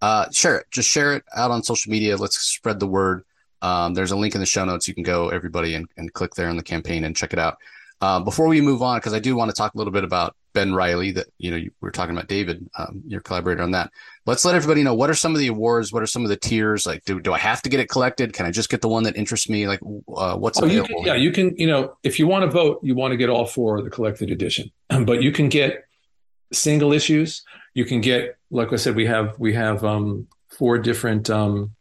[SPEAKER 1] Uh, share it. Just share it out on social media. Let's spread the word. Um, there's a link in the show notes. You can go, everybody, and, and click there on the campaign and check it out. Uh, before we move on, because I do want to talk a little bit about Ben Reilly, that you know you, we are talking about David, um, your collaborator on that. Let's let everybody know what are some of the awards, what are some of the tiers. Like, do, do I have to get it collected? Can I just get the one that interests me? Like, uh, what's
[SPEAKER 2] oh, available? You can, yeah, you can. You know, if you want to vote, you want to get all four of the collected edition, [clears throat] but you can get single issues. You can get, like I said, we have we have um, four different um,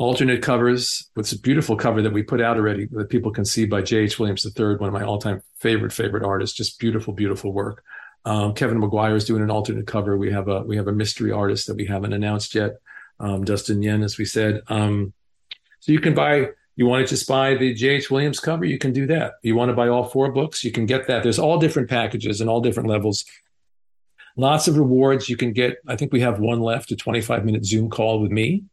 [SPEAKER 2] alternate covers with a beautiful cover that we put out already that people can see by J.H. Williams III, one of my all-time favorite favorite artists. Just beautiful, beautiful work. Um, Kevin Maguire is doing an alternate cover. We have a we have a mystery artist that we haven't announced yet, um, Dustin Nguyen, as we said. Um, so you can buy. You want to just buy the J.H. Williams cover? You can do that. You want to buy all four books? You can get that. There's all different packages and all different levels. Lots of rewards. You can get. I think we have one left. A 25 minute Zoom call with me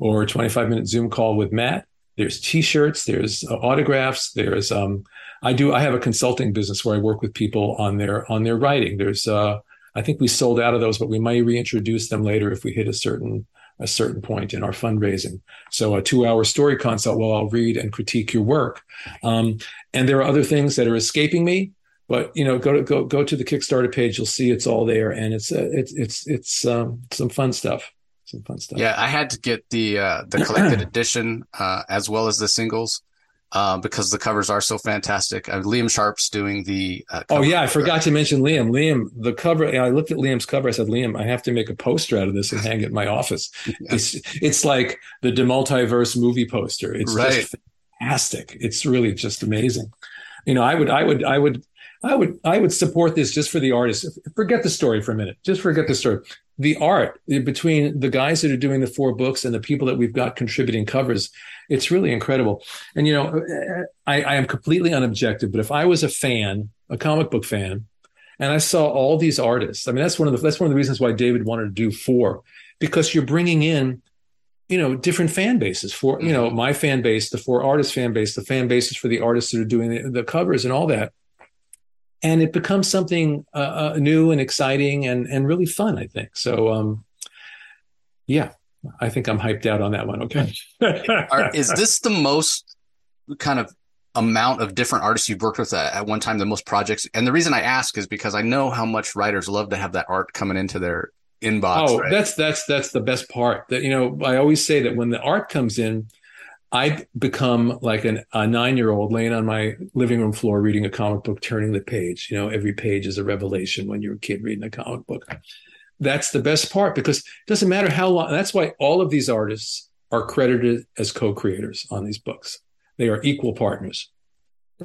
[SPEAKER 2] or 25 minute Zoom call with Matt. There's t-shirts, there's uh, autographs, there's um, I do I have a consulting business where I work with people on their on their writing. There's uh, I think we sold out of those, but we might reintroduce them later if we hit a certain a certain point in our fundraising. So a two hour story consult where I'll read and critique your work. Um, and there are other things that are escaping me, but you know, go to go go to the Kickstarter page. You'll see it's all there, and it's uh, it's it's it's um, some fun stuff some fun stuff.
[SPEAKER 1] Yeah, I had to get the uh, the collected [clears throat] edition uh, as well as the singles uh, because the covers are so fantastic. Uh, Liam Sharp's doing the.
[SPEAKER 2] Uh, oh yeah, I forgot to mention Liam. Liam, the cover. I looked at Liam's cover. I said, Liam, I have to make a poster out of this and hang it in my office. [laughs] It's it's like the DeMultiverse movie poster. It's right. just fantastic. It's really just amazing. You know, I would, I would, I would I would I would support this just for the artist. Forget the story for a minute. Just forget the story. The art between the guys that are doing the four books and the people that we've got contributing covers, it's really incredible. And you know, I, I am completely unobjective, but if I was a fan, a comic book fan, and I saw all these artists, I mean, that's one of the that's one of the reasons why David wanted to do four, because you're bringing in you know different fan bases for you know mm-hmm. my fan base the four artist fan base the fan bases for the artists that are doing the, the covers and all that and it becomes something uh, uh, new and exciting and and really fun. I think so. Um, yeah, I think I'm hyped out on that one. Okay,
[SPEAKER 1] Are, is this the most kind of amount of different artists you've worked with at, at, one time? The most projects, and the reason I ask is because I know how much writers love to have that art coming into their inbox.
[SPEAKER 2] Oh, right? that's that's that's the best part. That you know, I always say that when the art comes in I become like an, a nine year old laying on my living room floor reading a comic book, turning the page. You know, every page is a revelation when you're a kid reading a comic book. That's the best part because it doesn't matter how long. That's why all of these artists are credited as co creators on these books. They are equal partners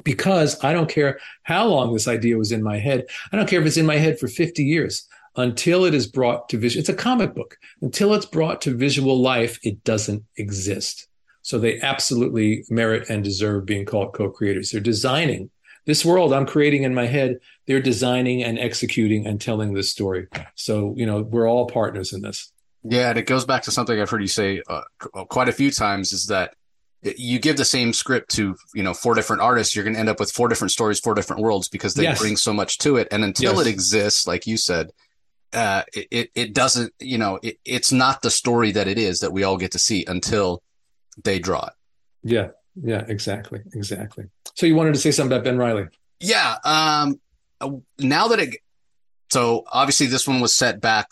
[SPEAKER 2] because I don't care how long this idea was in my head. I don't care if it's in my head for 50 years until it is brought to vision. It's a comic book. Until it's brought to visual life, it doesn't exist. So they absolutely merit and deserve being called co-creators. They're designing this world I'm creating in my head. They're designing and executing and telling this story. So, you know, we're all partners in this.
[SPEAKER 1] Yeah. And it goes back to something I've heard you say uh, quite a few times is that you give the same script to you know four different artists you're going to end up with four different stories four different worlds because they yes. bring so much to it and until yes. it exists like you said uh, it, it doesn't you know it, it's not the story that it is that we all get to see until they draw it.
[SPEAKER 2] Yeah. Yeah exactly. Exactly. So you wanted to say something about Ben Reilly.
[SPEAKER 1] Yeah um now that it so obviously this one was set back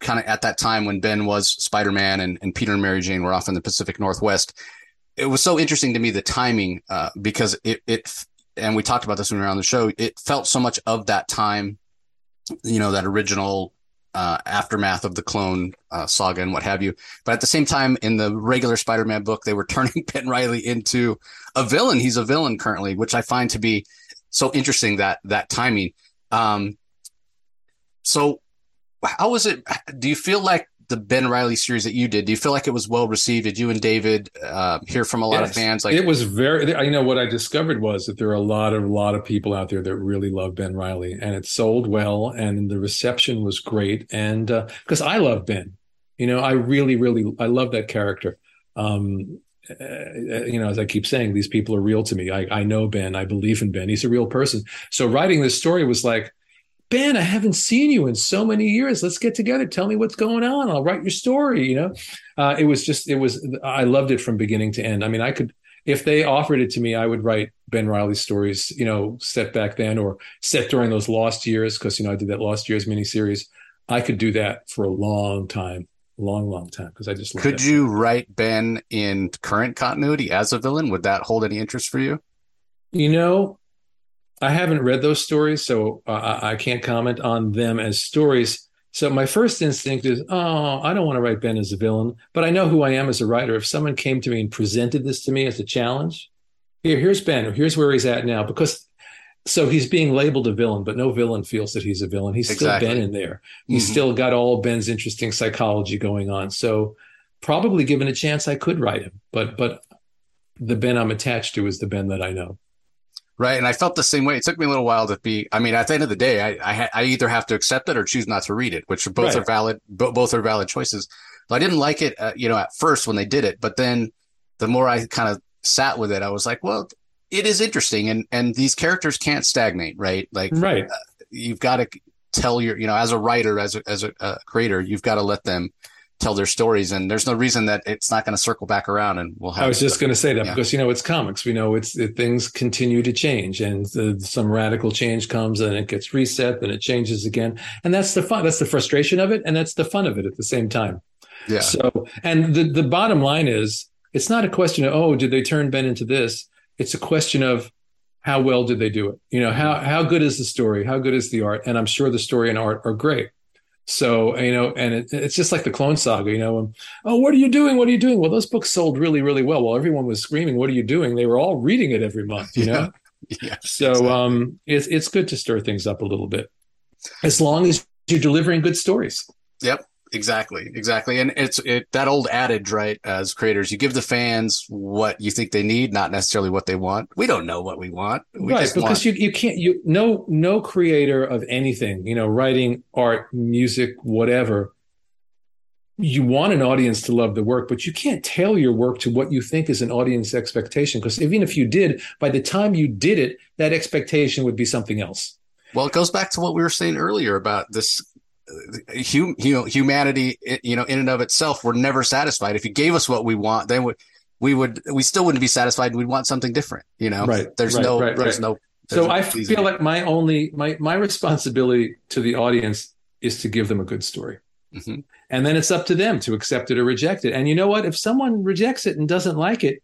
[SPEAKER 1] kind of at that time when ben was spider-man and, and peter and mary jane were off in the pacific northwest. It was so interesting to me the timing uh, because it it and we talked about this when we were on the show. It felt so much of that time, you know, that original uh, aftermath of the clone uh, saga and what have you. But at the same time, in the regular Spider-Man book, they were [laughs] turning Ben Reilly into a villain. He's a villain currently, which I find to be so interesting that that timing. Um, so, how was it? Do you feel like the Ben Reilly series that you did, do you feel like it was well received? Did you and David uh, hear from a lot yes. of fans?
[SPEAKER 2] Like it was very. You know what I discovered was that there are a lot of a lot of people out there that really love Ben Reilly, and it sold well, and the reception was great. And because uh, I love Ben, you know, I really, really, I love that character. Um, uh, you know, as I keep saying, these people are real to me. I, I know Ben. I believe in Ben. He's a real person. So writing this story was like Ben, I haven't seen you in so many years. Let's get together. Tell me what's going on. I'll write your story. You know, uh, it was just, it was, I loved it from beginning to end. I mean, I could, if they offered it to me, I would write Ben Reilly stories, you know, set back then or set during those lost years. Cause, you know, I did that lost years miniseries. I could do that for a long time, long, long time. Cause I just,
[SPEAKER 1] could you write Ben in current continuity as a villain? Would that hold any interest for you?
[SPEAKER 2] You know, I haven't read those stories, so uh, I can't comment on them as stories. So my first instinct is, oh, I don't want to write Ben as a villain, but I know who I am as a writer. If someone came to me and presented this to me as a challenge, here, here's Ben, here's where he's at now, because so he's being labeled a villain, but no villain feels that he's a villain. He's exactly. still Ben in there. He's mm-hmm. still got all Ben's interesting psychology going on. So probably given a chance, I could write him, but but the Ben I'm attached to is the Ben that I know.
[SPEAKER 1] Right. And I felt the same way. It took me a little while to be, I mean, at the end of the day, I, I, I either have to accept it or choose not to read it, which both right. are valid, both are valid choices. But I didn't like it, uh, you know, at first when they did it, but then the more I kind of sat with it, I was like, well, it is interesting. And, and these characters can't stagnate, right? Like,
[SPEAKER 2] right. Uh,
[SPEAKER 1] you've got to tell your, you know, as a writer, as a, as a, a creator, you've got to let them tell their stories and there's no reason that it's not going to circle back around and we'll have
[SPEAKER 2] i was just going to say that yeah. because you know it's comics we know it's it, things continue to change and the, some radical change comes and it gets reset then it changes again and that's the fun that's the frustration of it and that's the fun of it at the same time.
[SPEAKER 1] Yeah.
[SPEAKER 2] So and the the bottom line is it's not a question of oh did they turn ben into this? It's a question of how well did they do it? You know how how good is the story? How good is the art? And i'm sure the story and art are great so, you know, and it, it's just like the Clone Saga, you know, um, oh, what are you doing? What are you doing? Well, those books sold really, really well. While everyone was screaming, what are you doing? They were all reading it every month, you know? [laughs] Yeah. yeah so, exactly. um, it's, it's good to stir things up a little bit as long as you're delivering good stories.
[SPEAKER 1] Yep. Exactly, exactly, and it's it that old adage, right? As creators, you give the fans what you think they need, not necessarily what they want. We don't know what we want, we
[SPEAKER 2] right? Because
[SPEAKER 1] want...
[SPEAKER 2] you you can't you no no creator of anything, you know, writing, art, music, whatever. You want an audience to love the work, but you can't tailor your work to what you think is an audience expectation. Because even if you did, by the time you did it, that expectation would be something else.
[SPEAKER 1] Well, it goes back to what we were saying earlier about this hum, you know, humanity, you know, in and of itself, we're never satisfied. If you gave us what we want, then we, we would, we still wouldn't be satisfied. We'd want something different. You know,
[SPEAKER 2] right?
[SPEAKER 1] There's
[SPEAKER 2] right,
[SPEAKER 1] no,
[SPEAKER 2] right,
[SPEAKER 1] there's
[SPEAKER 2] right.
[SPEAKER 1] no.
[SPEAKER 2] There's so no I feel like my only my my responsibility to the audience is to give them a good story. Mm-hmm. And then it's up to them to accept it or reject it. And you know what? If someone rejects it and doesn't like it,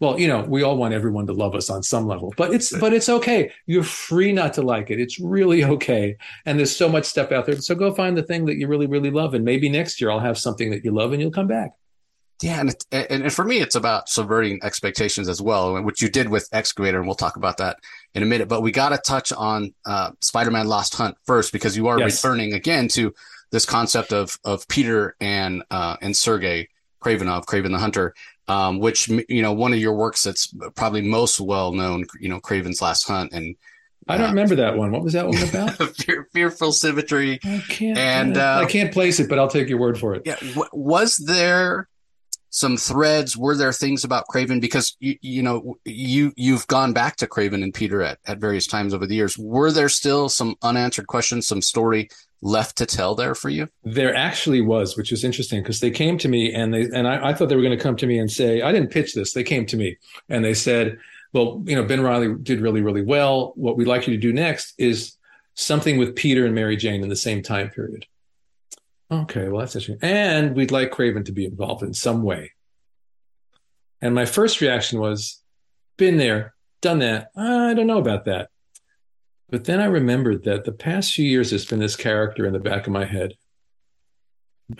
[SPEAKER 2] well, you know, we all want everyone to love us on some level, but it's but it's okay. You're free not to like it. It's really okay. And there's so much stuff out there. So go find the thing that you really really love, and maybe next year I'll have something that you love, and you'll come back.
[SPEAKER 1] Yeah, and and, and for me, it's about subverting expectations as well, which you did with Excavator, and we'll talk about that in a minute. But we got to touch on uh, Spider-Man: Lost Hunt first because you are yes. returning again to this concept of of Peter and uh, and Sergei Kravenov, Kraven the Hunter, um, which you know one of your works that's probably most well known, you know, Kraven's Last Hunt, and
[SPEAKER 2] I don't uh, remember that one. What was that one [laughs] about?
[SPEAKER 1] Fear, fearful symmetry.
[SPEAKER 2] I can't. And uh, I can't place it, but I'll take your word for it.
[SPEAKER 1] Yeah, w- was there some threads? Were there things about Kraven? because you, you know you you've gone back to Kraven and Peter at, at various times over the years. Were there still some unanswered questions, some story left to tell there for you?
[SPEAKER 2] There actually was, which is interesting because they came to me and they and I, I thought they were going to come to me and say I didn't pitch this. They came to me and they said, "Well, you know, Ben Reilly did really really well. What we'd like you to do next is something with Peter and Mary Jane in the same time period." Okay, well, that's interesting. And we'd like Kraven to be involved in some way. And my first reaction was, been there, done that. I don't know about that. But then I remembered that the past few years, there's been this character in the back of my head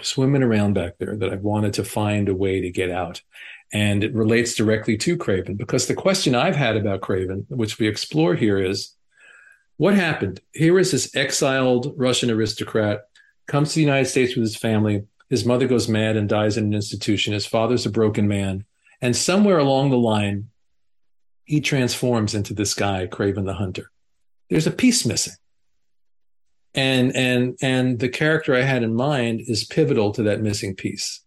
[SPEAKER 2] swimming around back there that I've wanted to find a way to get out. And it relates directly to Kraven because the question I've had about Kraven, which we explore here, is what happened? Here is this exiled Russian aristocrat comes to the United States with his family. His mother goes mad and dies in an institution. His father's a broken man. And somewhere along the line, he transforms into this guy, Kraven the Hunter. There's a piece missing. And and and the character I had in mind is pivotal to that missing piece.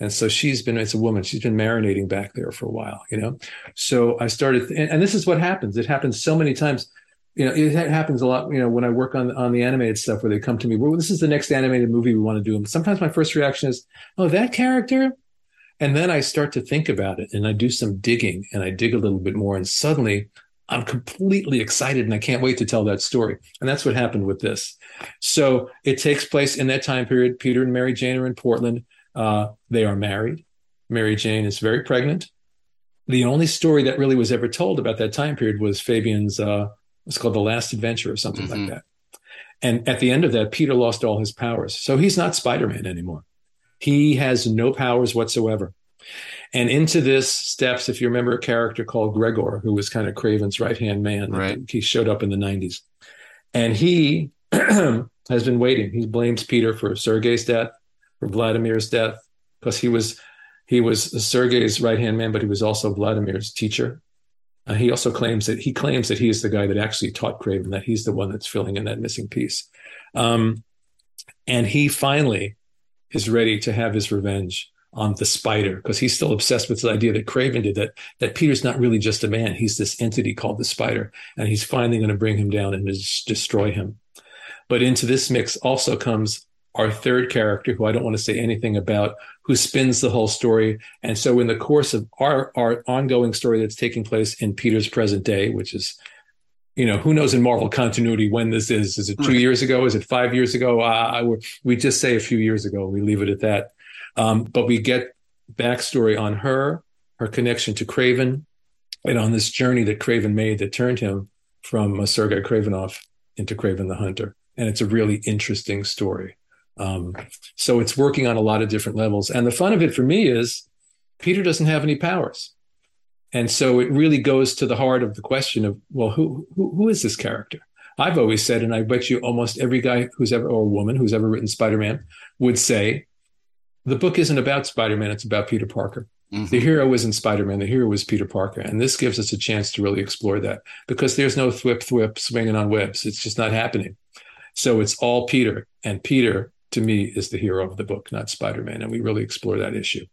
[SPEAKER 2] And so she's been, it's a woman, she's been marinating back there for a while, you know? So I started, and, and this is what happens. It happens so many times you know, it happens a lot, you know, when I work on on the animated stuff where they come to me, well, this is the next animated movie we want to do. And sometimes my first reaction is, oh, that character? And then I start to think about it and I do some digging and I dig a little bit more. And suddenly I'm completely excited and I can't wait to tell that story. And that's what happened with this. So it takes place in that time period. Peter and Mary Jane are in Portland. Uh, they are married. Mary Jane is very pregnant. The only story that really was ever told about that time period was Fabian's uh, it's called The Last Adventure or something mm-hmm. like that. And at the end of that, Peter lost all his powers. So he's not Spider Man anymore. He has no powers whatsoever. And into this steps, if you remember a character called Gregor, who was kind of Kraven's right hand man.
[SPEAKER 1] Right.
[SPEAKER 2] He showed up in the 90s. And he [clears throat] has been waiting. He blames Peter for Sergei's death, for Vladimir's death, because he was he was Sergei's right hand man, but he was also Vladimir's teacher. Uh, he also claims that he claims that he is the guy that actually taught Kraven, that he's the one that's filling in that missing piece. Um, and he finally is ready to have his revenge on the spider because he's still obsessed with the idea that Kraven did that that Peter's not really just a man; he's this entity called the spider, and he's finally going to bring him down and destroy him. But into this mix also comes our third character, who I don't want to say anything about, who spins the whole story. And so, in the course of our our ongoing story that's taking place in Peter's present day, which is, you know, who knows in Marvel continuity when this is? Is it two years ago? Is it five years ago? Uh, we just say a few years ago. We leave it at that. Um, but we get backstory on her, her connection to Kraven, and on this journey that Kraven made that turned him from uh, Sergei Kravenov into Kraven the Hunter. And it's a really interesting story. Um, so it's working on a lot of different levels. And the fun of it for me is Peter doesn't have any powers. And so it really goes to the heart of the question of, well, who, who, who is this character? I've always said, and I bet you almost every guy who's ever, or woman who's ever written Spider Man would say, the book isn't about Spider Man, it's about Peter Parker. Mm-hmm. The hero isn't Spider Man, the hero is Peter Parker. And this gives us a chance to really explore that because there's no thwip thwip swinging on webs. It's just not happening. So it's all Peter. And Peter to me is the hero of the book, not Spider-Man, and we really explore that issue.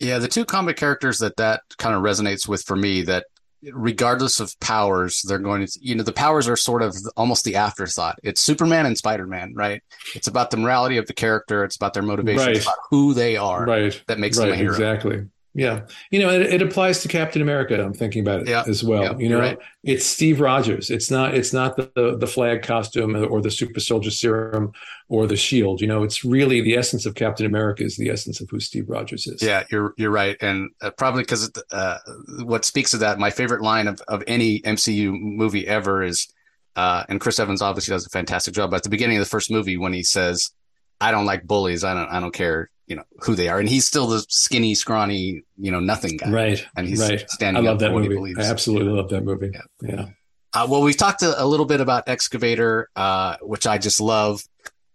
[SPEAKER 1] Yeah, the two comic characters that that kind of resonates with for me that regardless of powers, they're going to, you know, the powers are sort of almost the afterthought. It's Superman and Spider Man, right? It's about the morality of the character. It's about their motivation, right. about who they are.
[SPEAKER 2] Right.
[SPEAKER 1] That makes
[SPEAKER 2] right.
[SPEAKER 1] them a hero.
[SPEAKER 2] Exactly. Yeah. You know, it, it, applies to Captain America. I'm thinking about it
[SPEAKER 1] yeah.
[SPEAKER 2] as well.
[SPEAKER 1] Yeah,
[SPEAKER 2] you know,
[SPEAKER 1] right.
[SPEAKER 2] it's Steve Rogers. It's not, it's not the, the, the, flag costume or the super soldier serum or the shield. You know, it's really the essence of Captain America is the essence of who Steve Rogers is.
[SPEAKER 1] Yeah, you're, you're right. And uh, probably because uh, what speaks to that, my favorite line of, of any MCU movie ever is, uh, and Chris Evans obviously does a fantastic job. But at the beginning of the first movie, when he says, I don't like bullies. I don't, I don't care you know who they are, and he's still the skinny, scrawny, you know, nothing guy.
[SPEAKER 2] Right.
[SPEAKER 1] And he's
[SPEAKER 2] right.
[SPEAKER 1] standing.
[SPEAKER 2] I love that movie. I absolutely love that movie. Yeah. yeah.
[SPEAKER 1] Uh, well, we've talked a, a, little bit about Excavator, uh, which I just love.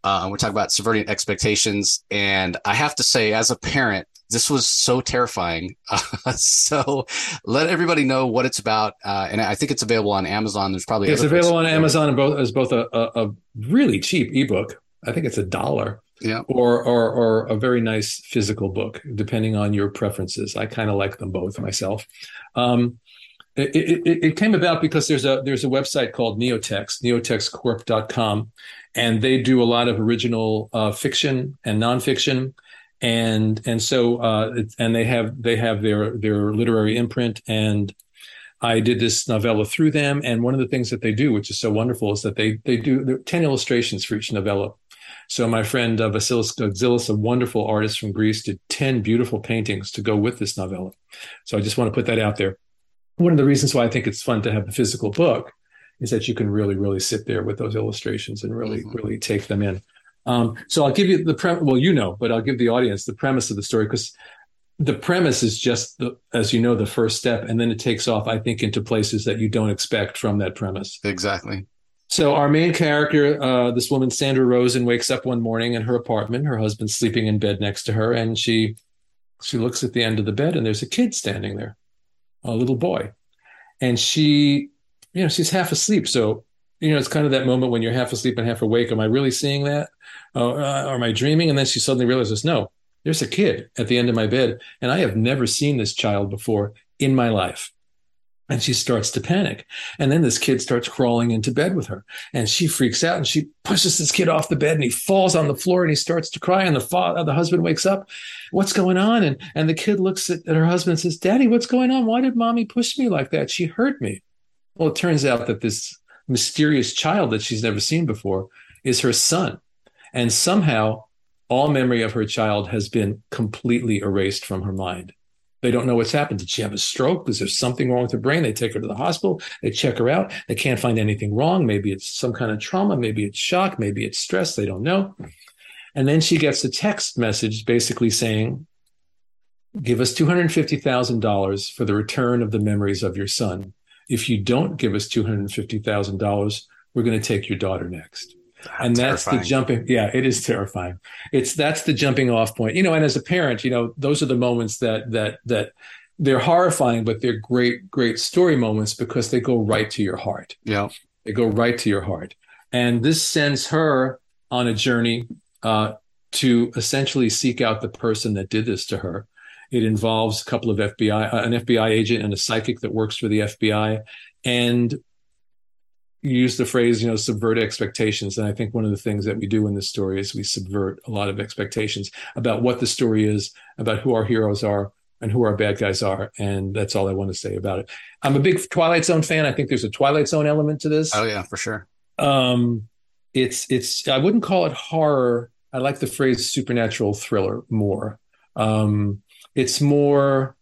[SPEAKER 1] Uh, we're talking about subverting expectations, and I have to say, as a parent, this was so terrifying. [laughs] so let everybody know what it's about, uh, and I think it's available on Amazon. There's probably
[SPEAKER 2] it's available on Amazon and both as both a, a, a really cheap ebook. I think it's a dollar
[SPEAKER 1] yeah.
[SPEAKER 2] or, or or a very nice physical book, depending on your preferences. I kind of like them both myself. Um, it, it, it, came about because there's a there's a website called Neotext, neotextcorp.com, and they do a lot of original uh, fiction and nonfiction, and and so uh, and they have they have their their literary imprint, and I did this novella through them, and one of the things that they do, which is so wonderful, is that they they do ten illustrations for each novella. So my friend uh, Vasilis Gogtzilas, a wonderful artist from Greece, did ten beautiful paintings to go with this novella. So I just want to put that out there one of the reasons why I think it's fun to have the physical book is that you can really, really sit there with those illustrations and really, mm-hmm. really take them in. Um, so I'll give you the premise. Well, you know, but I'll give the audience the premise of the story because the premise is just the, as you know, the first step, and then it takes off. I think into places that you don't expect from that premise.
[SPEAKER 1] Exactly.
[SPEAKER 2] So our main character, uh, this woman Sandra Rosen, wakes up one morning in her apartment. Her husband's sleeping in bed next to her, and she she looks at the end of the bed, and there's a kid standing there a little boy. And she, you know, she's half asleep. So, you know, it's kind of that moment when you're half asleep and half awake. Am I really seeing that? Uh, or am I dreaming? And then she suddenly realizes, no, there's a kid at the end of my bed. And I have never seen this child before in my life. And she starts to panic. And then this kid starts crawling into bed with her. And she freaks out and she pushes this kid off the bed and he falls on the floor and he starts to cry. And the father, uh, the husband wakes up. What's going on? And, and the kid looks at, at her husband and says, Daddy, what's going on? Why did mommy push me like that? She hurt me. Well, it turns out that this mysterious child that she's never seen before is her son. And somehow all memory of her child has been completely erased from her mind. They don't know what's happened. Did she have a stroke? Is there something wrong with her brain? They take her to the hospital. They check her out. They can't find anything wrong. Maybe it's some kind of trauma. Maybe it's shock. Maybe it's stress. They don't know. And then she gets a text message basically saying, Give us $250,000 for the return of the memories of your son. If you don't give us $250,000, we're going to take your daughter next and that's terrifying. the jumping yeah it is terrifying. It's that's the jumping off point. You know and as a parent you know those are the moments that that that they're horrifying but they're great great story moments because they go right to your heart.
[SPEAKER 1] Yeah.
[SPEAKER 2] They go right to your heart. And this sends her on a journey uh, to essentially seek out the person that did this to her. It involves a couple of FBI, uh, an FBI agent and a psychic that works for the FBI, and use the phrase, you know, subvert expectations. And I think one of the things that we do in this story is we subvert a lot of expectations about what the story is, about who our heroes are, and who our bad guys are. And that's all I want to say about it. I'm a big Twilight Zone fan. I think there's a Twilight Zone element to this.
[SPEAKER 1] Oh yeah, for sure.
[SPEAKER 2] Um, it's it's I wouldn't call it horror. I like the phrase supernatural thriller more. Um, it's more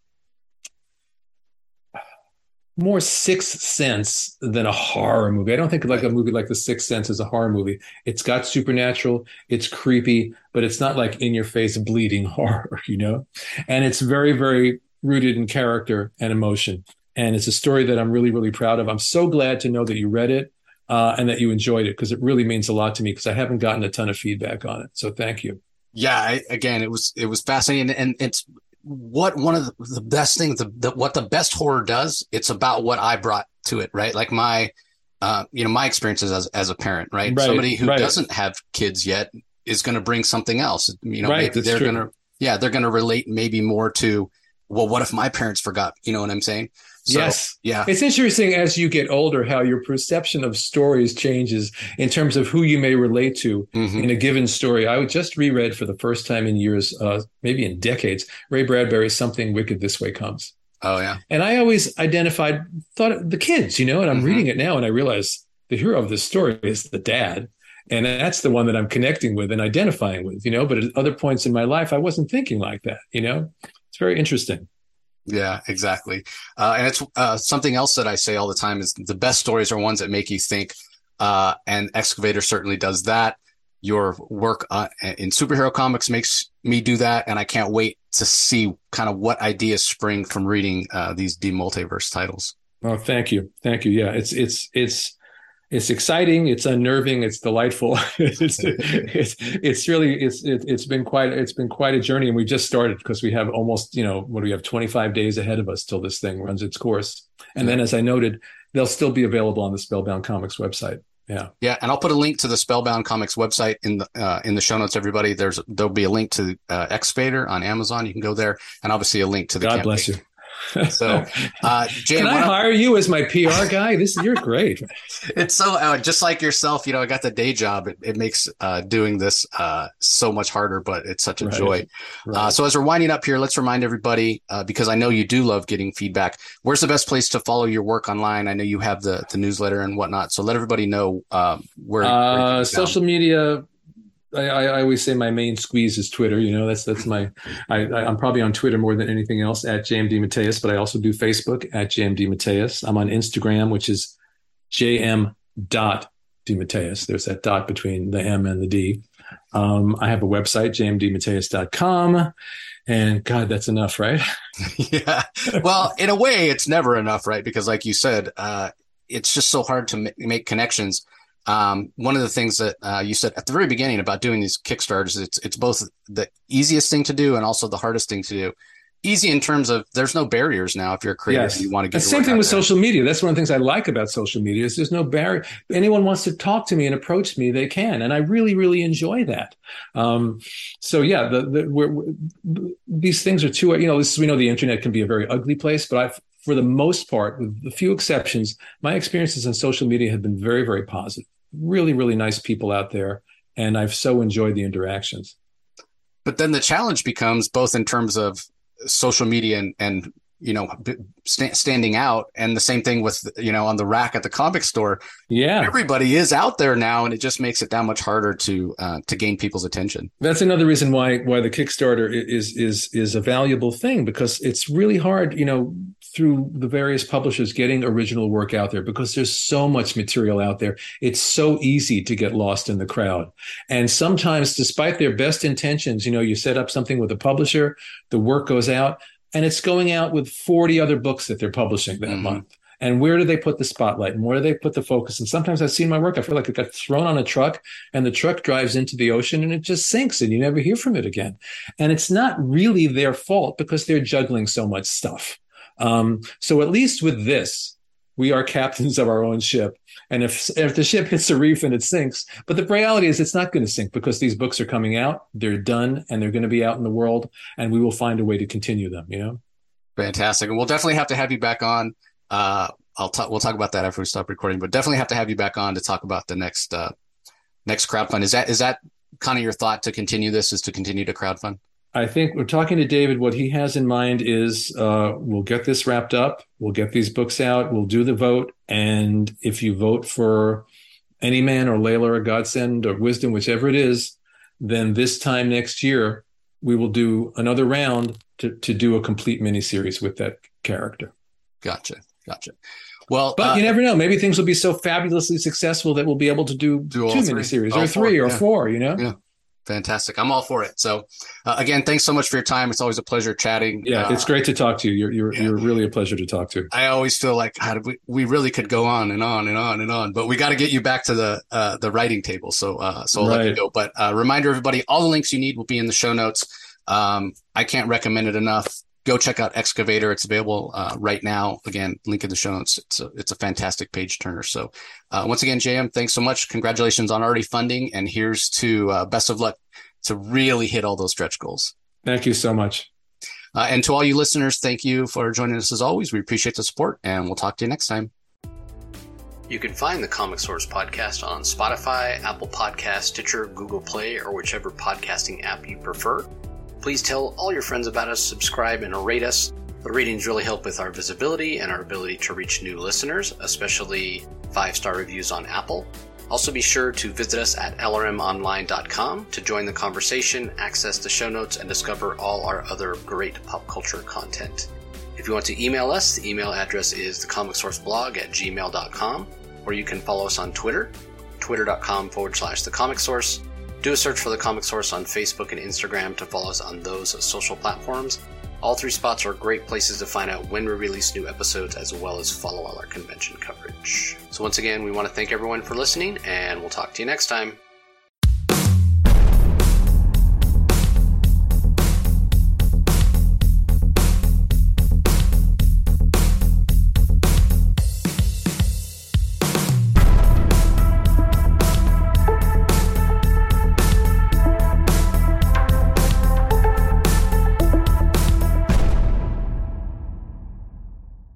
[SPEAKER 2] more Sixth Sense than a horror movie. I don't think like a movie like The Sixth Sense is a horror movie. It's got supernatural, it's creepy, but it's not like in your face bleeding [laughs] horror, you know? And it's very, very rooted in character and emotion. And it's a story that I'm really, really proud of. I'm so glad to know that you read it uh, and that you enjoyed it because it really means a lot to me because I haven't gotten a ton of feedback on it. So thank you.
[SPEAKER 1] Yeah, I, again, it was it was fascinating, and it's what one of the, the best things, the, the, what the best horror does, it's about what I brought to it, right? Like my, uh, you know, my experiences as, as a parent, right? right Somebody who right. doesn't have kids yet is going to bring something else. You know, right, maybe they're going to, yeah, they're going to relate maybe more to, well, what if my parents forgot? You know what I'm saying?
[SPEAKER 2] So, yes. Yeah. It's interesting as you get older how your perception of stories changes in terms of who you may relate to mm-hmm. in a given story. I just reread for the first time in years, uh, maybe in decades, Ray Bradbury's Something Wicked This Way Comes.
[SPEAKER 1] Oh, yeah.
[SPEAKER 2] And I always identified, thought the kids, you know, and I'm mm-hmm. reading it now and I realize the hero of this story is the dad. And that's the one that I'm connecting with and identifying with, you know, but at other points in my life, I wasn't thinking like that, you know? It's very interesting.
[SPEAKER 1] Yeah, exactly. Uh, and it's uh, something else that I say all the time is the best stories are ones that make you think. Uh, and Excavator certainly does that. Your work uh, in superhero comics makes me do that, and I can't wait to see kind of what ideas spring from reading uh, DeMultiverse titles.
[SPEAKER 2] Oh, thank you, thank you. Yeah, it's it's it's it's exciting it's unnerving it's delightful [laughs] it's, it's it's really it's it, has been quite it's been quite a journey and we just started because we have almost you know what do we have 25 days ahead of us till this thing runs its course and then as i noted they'll still be available on the spellbound comics website Yeah.
[SPEAKER 1] Yeah. And I'll put a link to the Spellbound Comics website in the, uh, in the show notes, everybody. There's, there'll be a link to, uh, Excavator on Amazon. You can go there and obviously a link to the
[SPEAKER 2] God
[SPEAKER 1] campaign.
[SPEAKER 2] bless you.
[SPEAKER 1] So, [laughs] uh, Jay,
[SPEAKER 2] Can I hire you as my PR guy? This you're great. [laughs]
[SPEAKER 1] it's so uh, just like yourself, you know, I got the day job. It, it makes uh, doing this uh, so much harder, but it's such a
[SPEAKER 2] Right.
[SPEAKER 1] joy.
[SPEAKER 2] Right.
[SPEAKER 1] Uh, so as we're winding up here, let's remind everybody uh, because I know you do love getting feedback. Where's the best place to follow your work online? I know you have the the newsletter and whatnot. So let everybody know um, where, where
[SPEAKER 2] uh, social media. I, I always say my main squeeze is Twitter. You know, that's that's my. I, I'm probably on Twitter more than anything else at JMDeMatteis, but I also do Facebook at JMDeMatteis. I'm on Instagram, which is JM dot DeMatteis. There's that dot between the M and the D. Um, I have a website, jmdematteis.com. And God, that's enough, right? [laughs]
[SPEAKER 1] yeah. Well, in a way, it's never enough, right? Because, like you said, uh, it's just so hard to ma- make connections. Um, one of the things that uh, you said at the very beginning about doing these Kickstarters, it's it's both the easiest thing to do and also the hardest thing to do. Easy in terms of there's no barriers now if you're a creator and you want to get
[SPEAKER 2] The same thing with
[SPEAKER 1] there.
[SPEAKER 2] social media. That's one of the things I like about social media is there's no barrier. Anyone wants to talk to me and approach me, they can, and I really, really enjoy that. Um, so yeah, the, the we're, we're- these things are too. You know, this we know the internet can be a very ugly place, but I've for the most part, with a few exceptions, my experiences on social media have been very, very positive. Really, really nice people out there, and I've so enjoyed the interactions.
[SPEAKER 1] But then the challenge becomes both in terms of social media and, and you know sta- standing out, and the same thing with you know on the rack at the comic store.
[SPEAKER 2] Yeah,
[SPEAKER 1] Everybody is out there now, and it just makes it that much harder to uh, to gain people's attention.
[SPEAKER 2] That's another reason why why the Kickstarter is is is a valuable thing because it's really hard, you know, through the various publishers getting original work out there because there's so much material out there. It's so easy to get lost in the crowd. And sometimes despite their best intentions, you know, you set up something with a publisher, the work goes out and it's going out with 40 other books that they're publishing that
[SPEAKER 1] Mhm.
[SPEAKER 2] month. And where do they put the spotlight and where do they put the focus? And sometimes I've seen my work, I feel like it got thrown on a truck and the truck drives into the ocean and it just sinks and you never hear from it again. And it's not really their fault because they're juggling so much stuff. Um, so at least with this, we are captains of our own ship. And if if the ship hits a reef and it sinks, but the reality is it's not going to sink because these books are coming out, they're done, and they're going to be out in the world, and we will find a way to continue them. You know.
[SPEAKER 1] Fantastic, and we'll definitely have to have you back on. Uh, I'll talk. We'll talk about that after we stop recording, but definitely have to have you back on to talk about the next uh, next crowdfund. Is that is that kind of your thought to continue this? Is to continue to crowdfund?
[SPEAKER 2] I think we're talking to David. What he has in mind is uh, we'll get this wrapped up. We'll get these books out. We'll do the vote. And if you vote for any man or Layla or Godsend or Wisdom, whichever it is, then this time next year, we will do another round to, to do a complete miniseries with that character.
[SPEAKER 1] Gotcha, gotcha. Well,
[SPEAKER 2] But
[SPEAKER 1] uh,
[SPEAKER 2] you never know. Maybe things will be so fabulously successful that we'll be able to do,
[SPEAKER 1] Do
[SPEAKER 2] two miniseries
[SPEAKER 1] All
[SPEAKER 2] or three or
[SPEAKER 1] yeah.
[SPEAKER 2] four, you know?
[SPEAKER 1] Yeah. Fantastic. I'm all for it. So, uh, again, thanks so much for your time. It's always a pleasure chatting.
[SPEAKER 2] Yeah,
[SPEAKER 1] Uh,
[SPEAKER 2] it's great to talk to you. You're you're
[SPEAKER 1] yeah.
[SPEAKER 2] you're really a pleasure to talk to.
[SPEAKER 1] I always feel like we, we really could go on and on and on and on, but we got to get you back to the uh, the writing table. So uh, so I'll let you go. But uh, reminder, everybody, all the links you need will be in the show notes. Um, I can't recommend it enough. Go check out Excavator. It's available uh, right now. Again, link in the show notes. It's a it's a fantastic page turner. So uh, once again, JM, thanks so much. Congratulations on already funding, and here's to uh, best of luck to really hit all those stretch goals.
[SPEAKER 2] Thank you so much.
[SPEAKER 1] Uh, and to all you listeners, thank you for joining us as always. We appreciate the support, and we'll talk to you next time. You can find the Comic Source podcast on Spotify, Apple Podcast, Stitcher, Google Play, or whichever podcasting app you prefer. Please tell all your friends about us, subscribe, and rate us. The ratings really help with our visibility and our ability to reach new listeners, especially five star reviews on Apple. Also, be sure to visit us at lrmonline.com to join the conversation, access the show notes, and discover all our other great pop culture content. If you want to email us, the email address is thecomicsourceblog at gmail.com, or you can follow us on Twitter, twitter.com forward slash the comic source. Do a search for the comic source on Facebook and Instagram to follow us on those social platforms. All three spots are great places to find out when we release new episodes as well as follow all our convention coverage. So, once again, we want to thank everyone for listening, and we'll talk to you next time.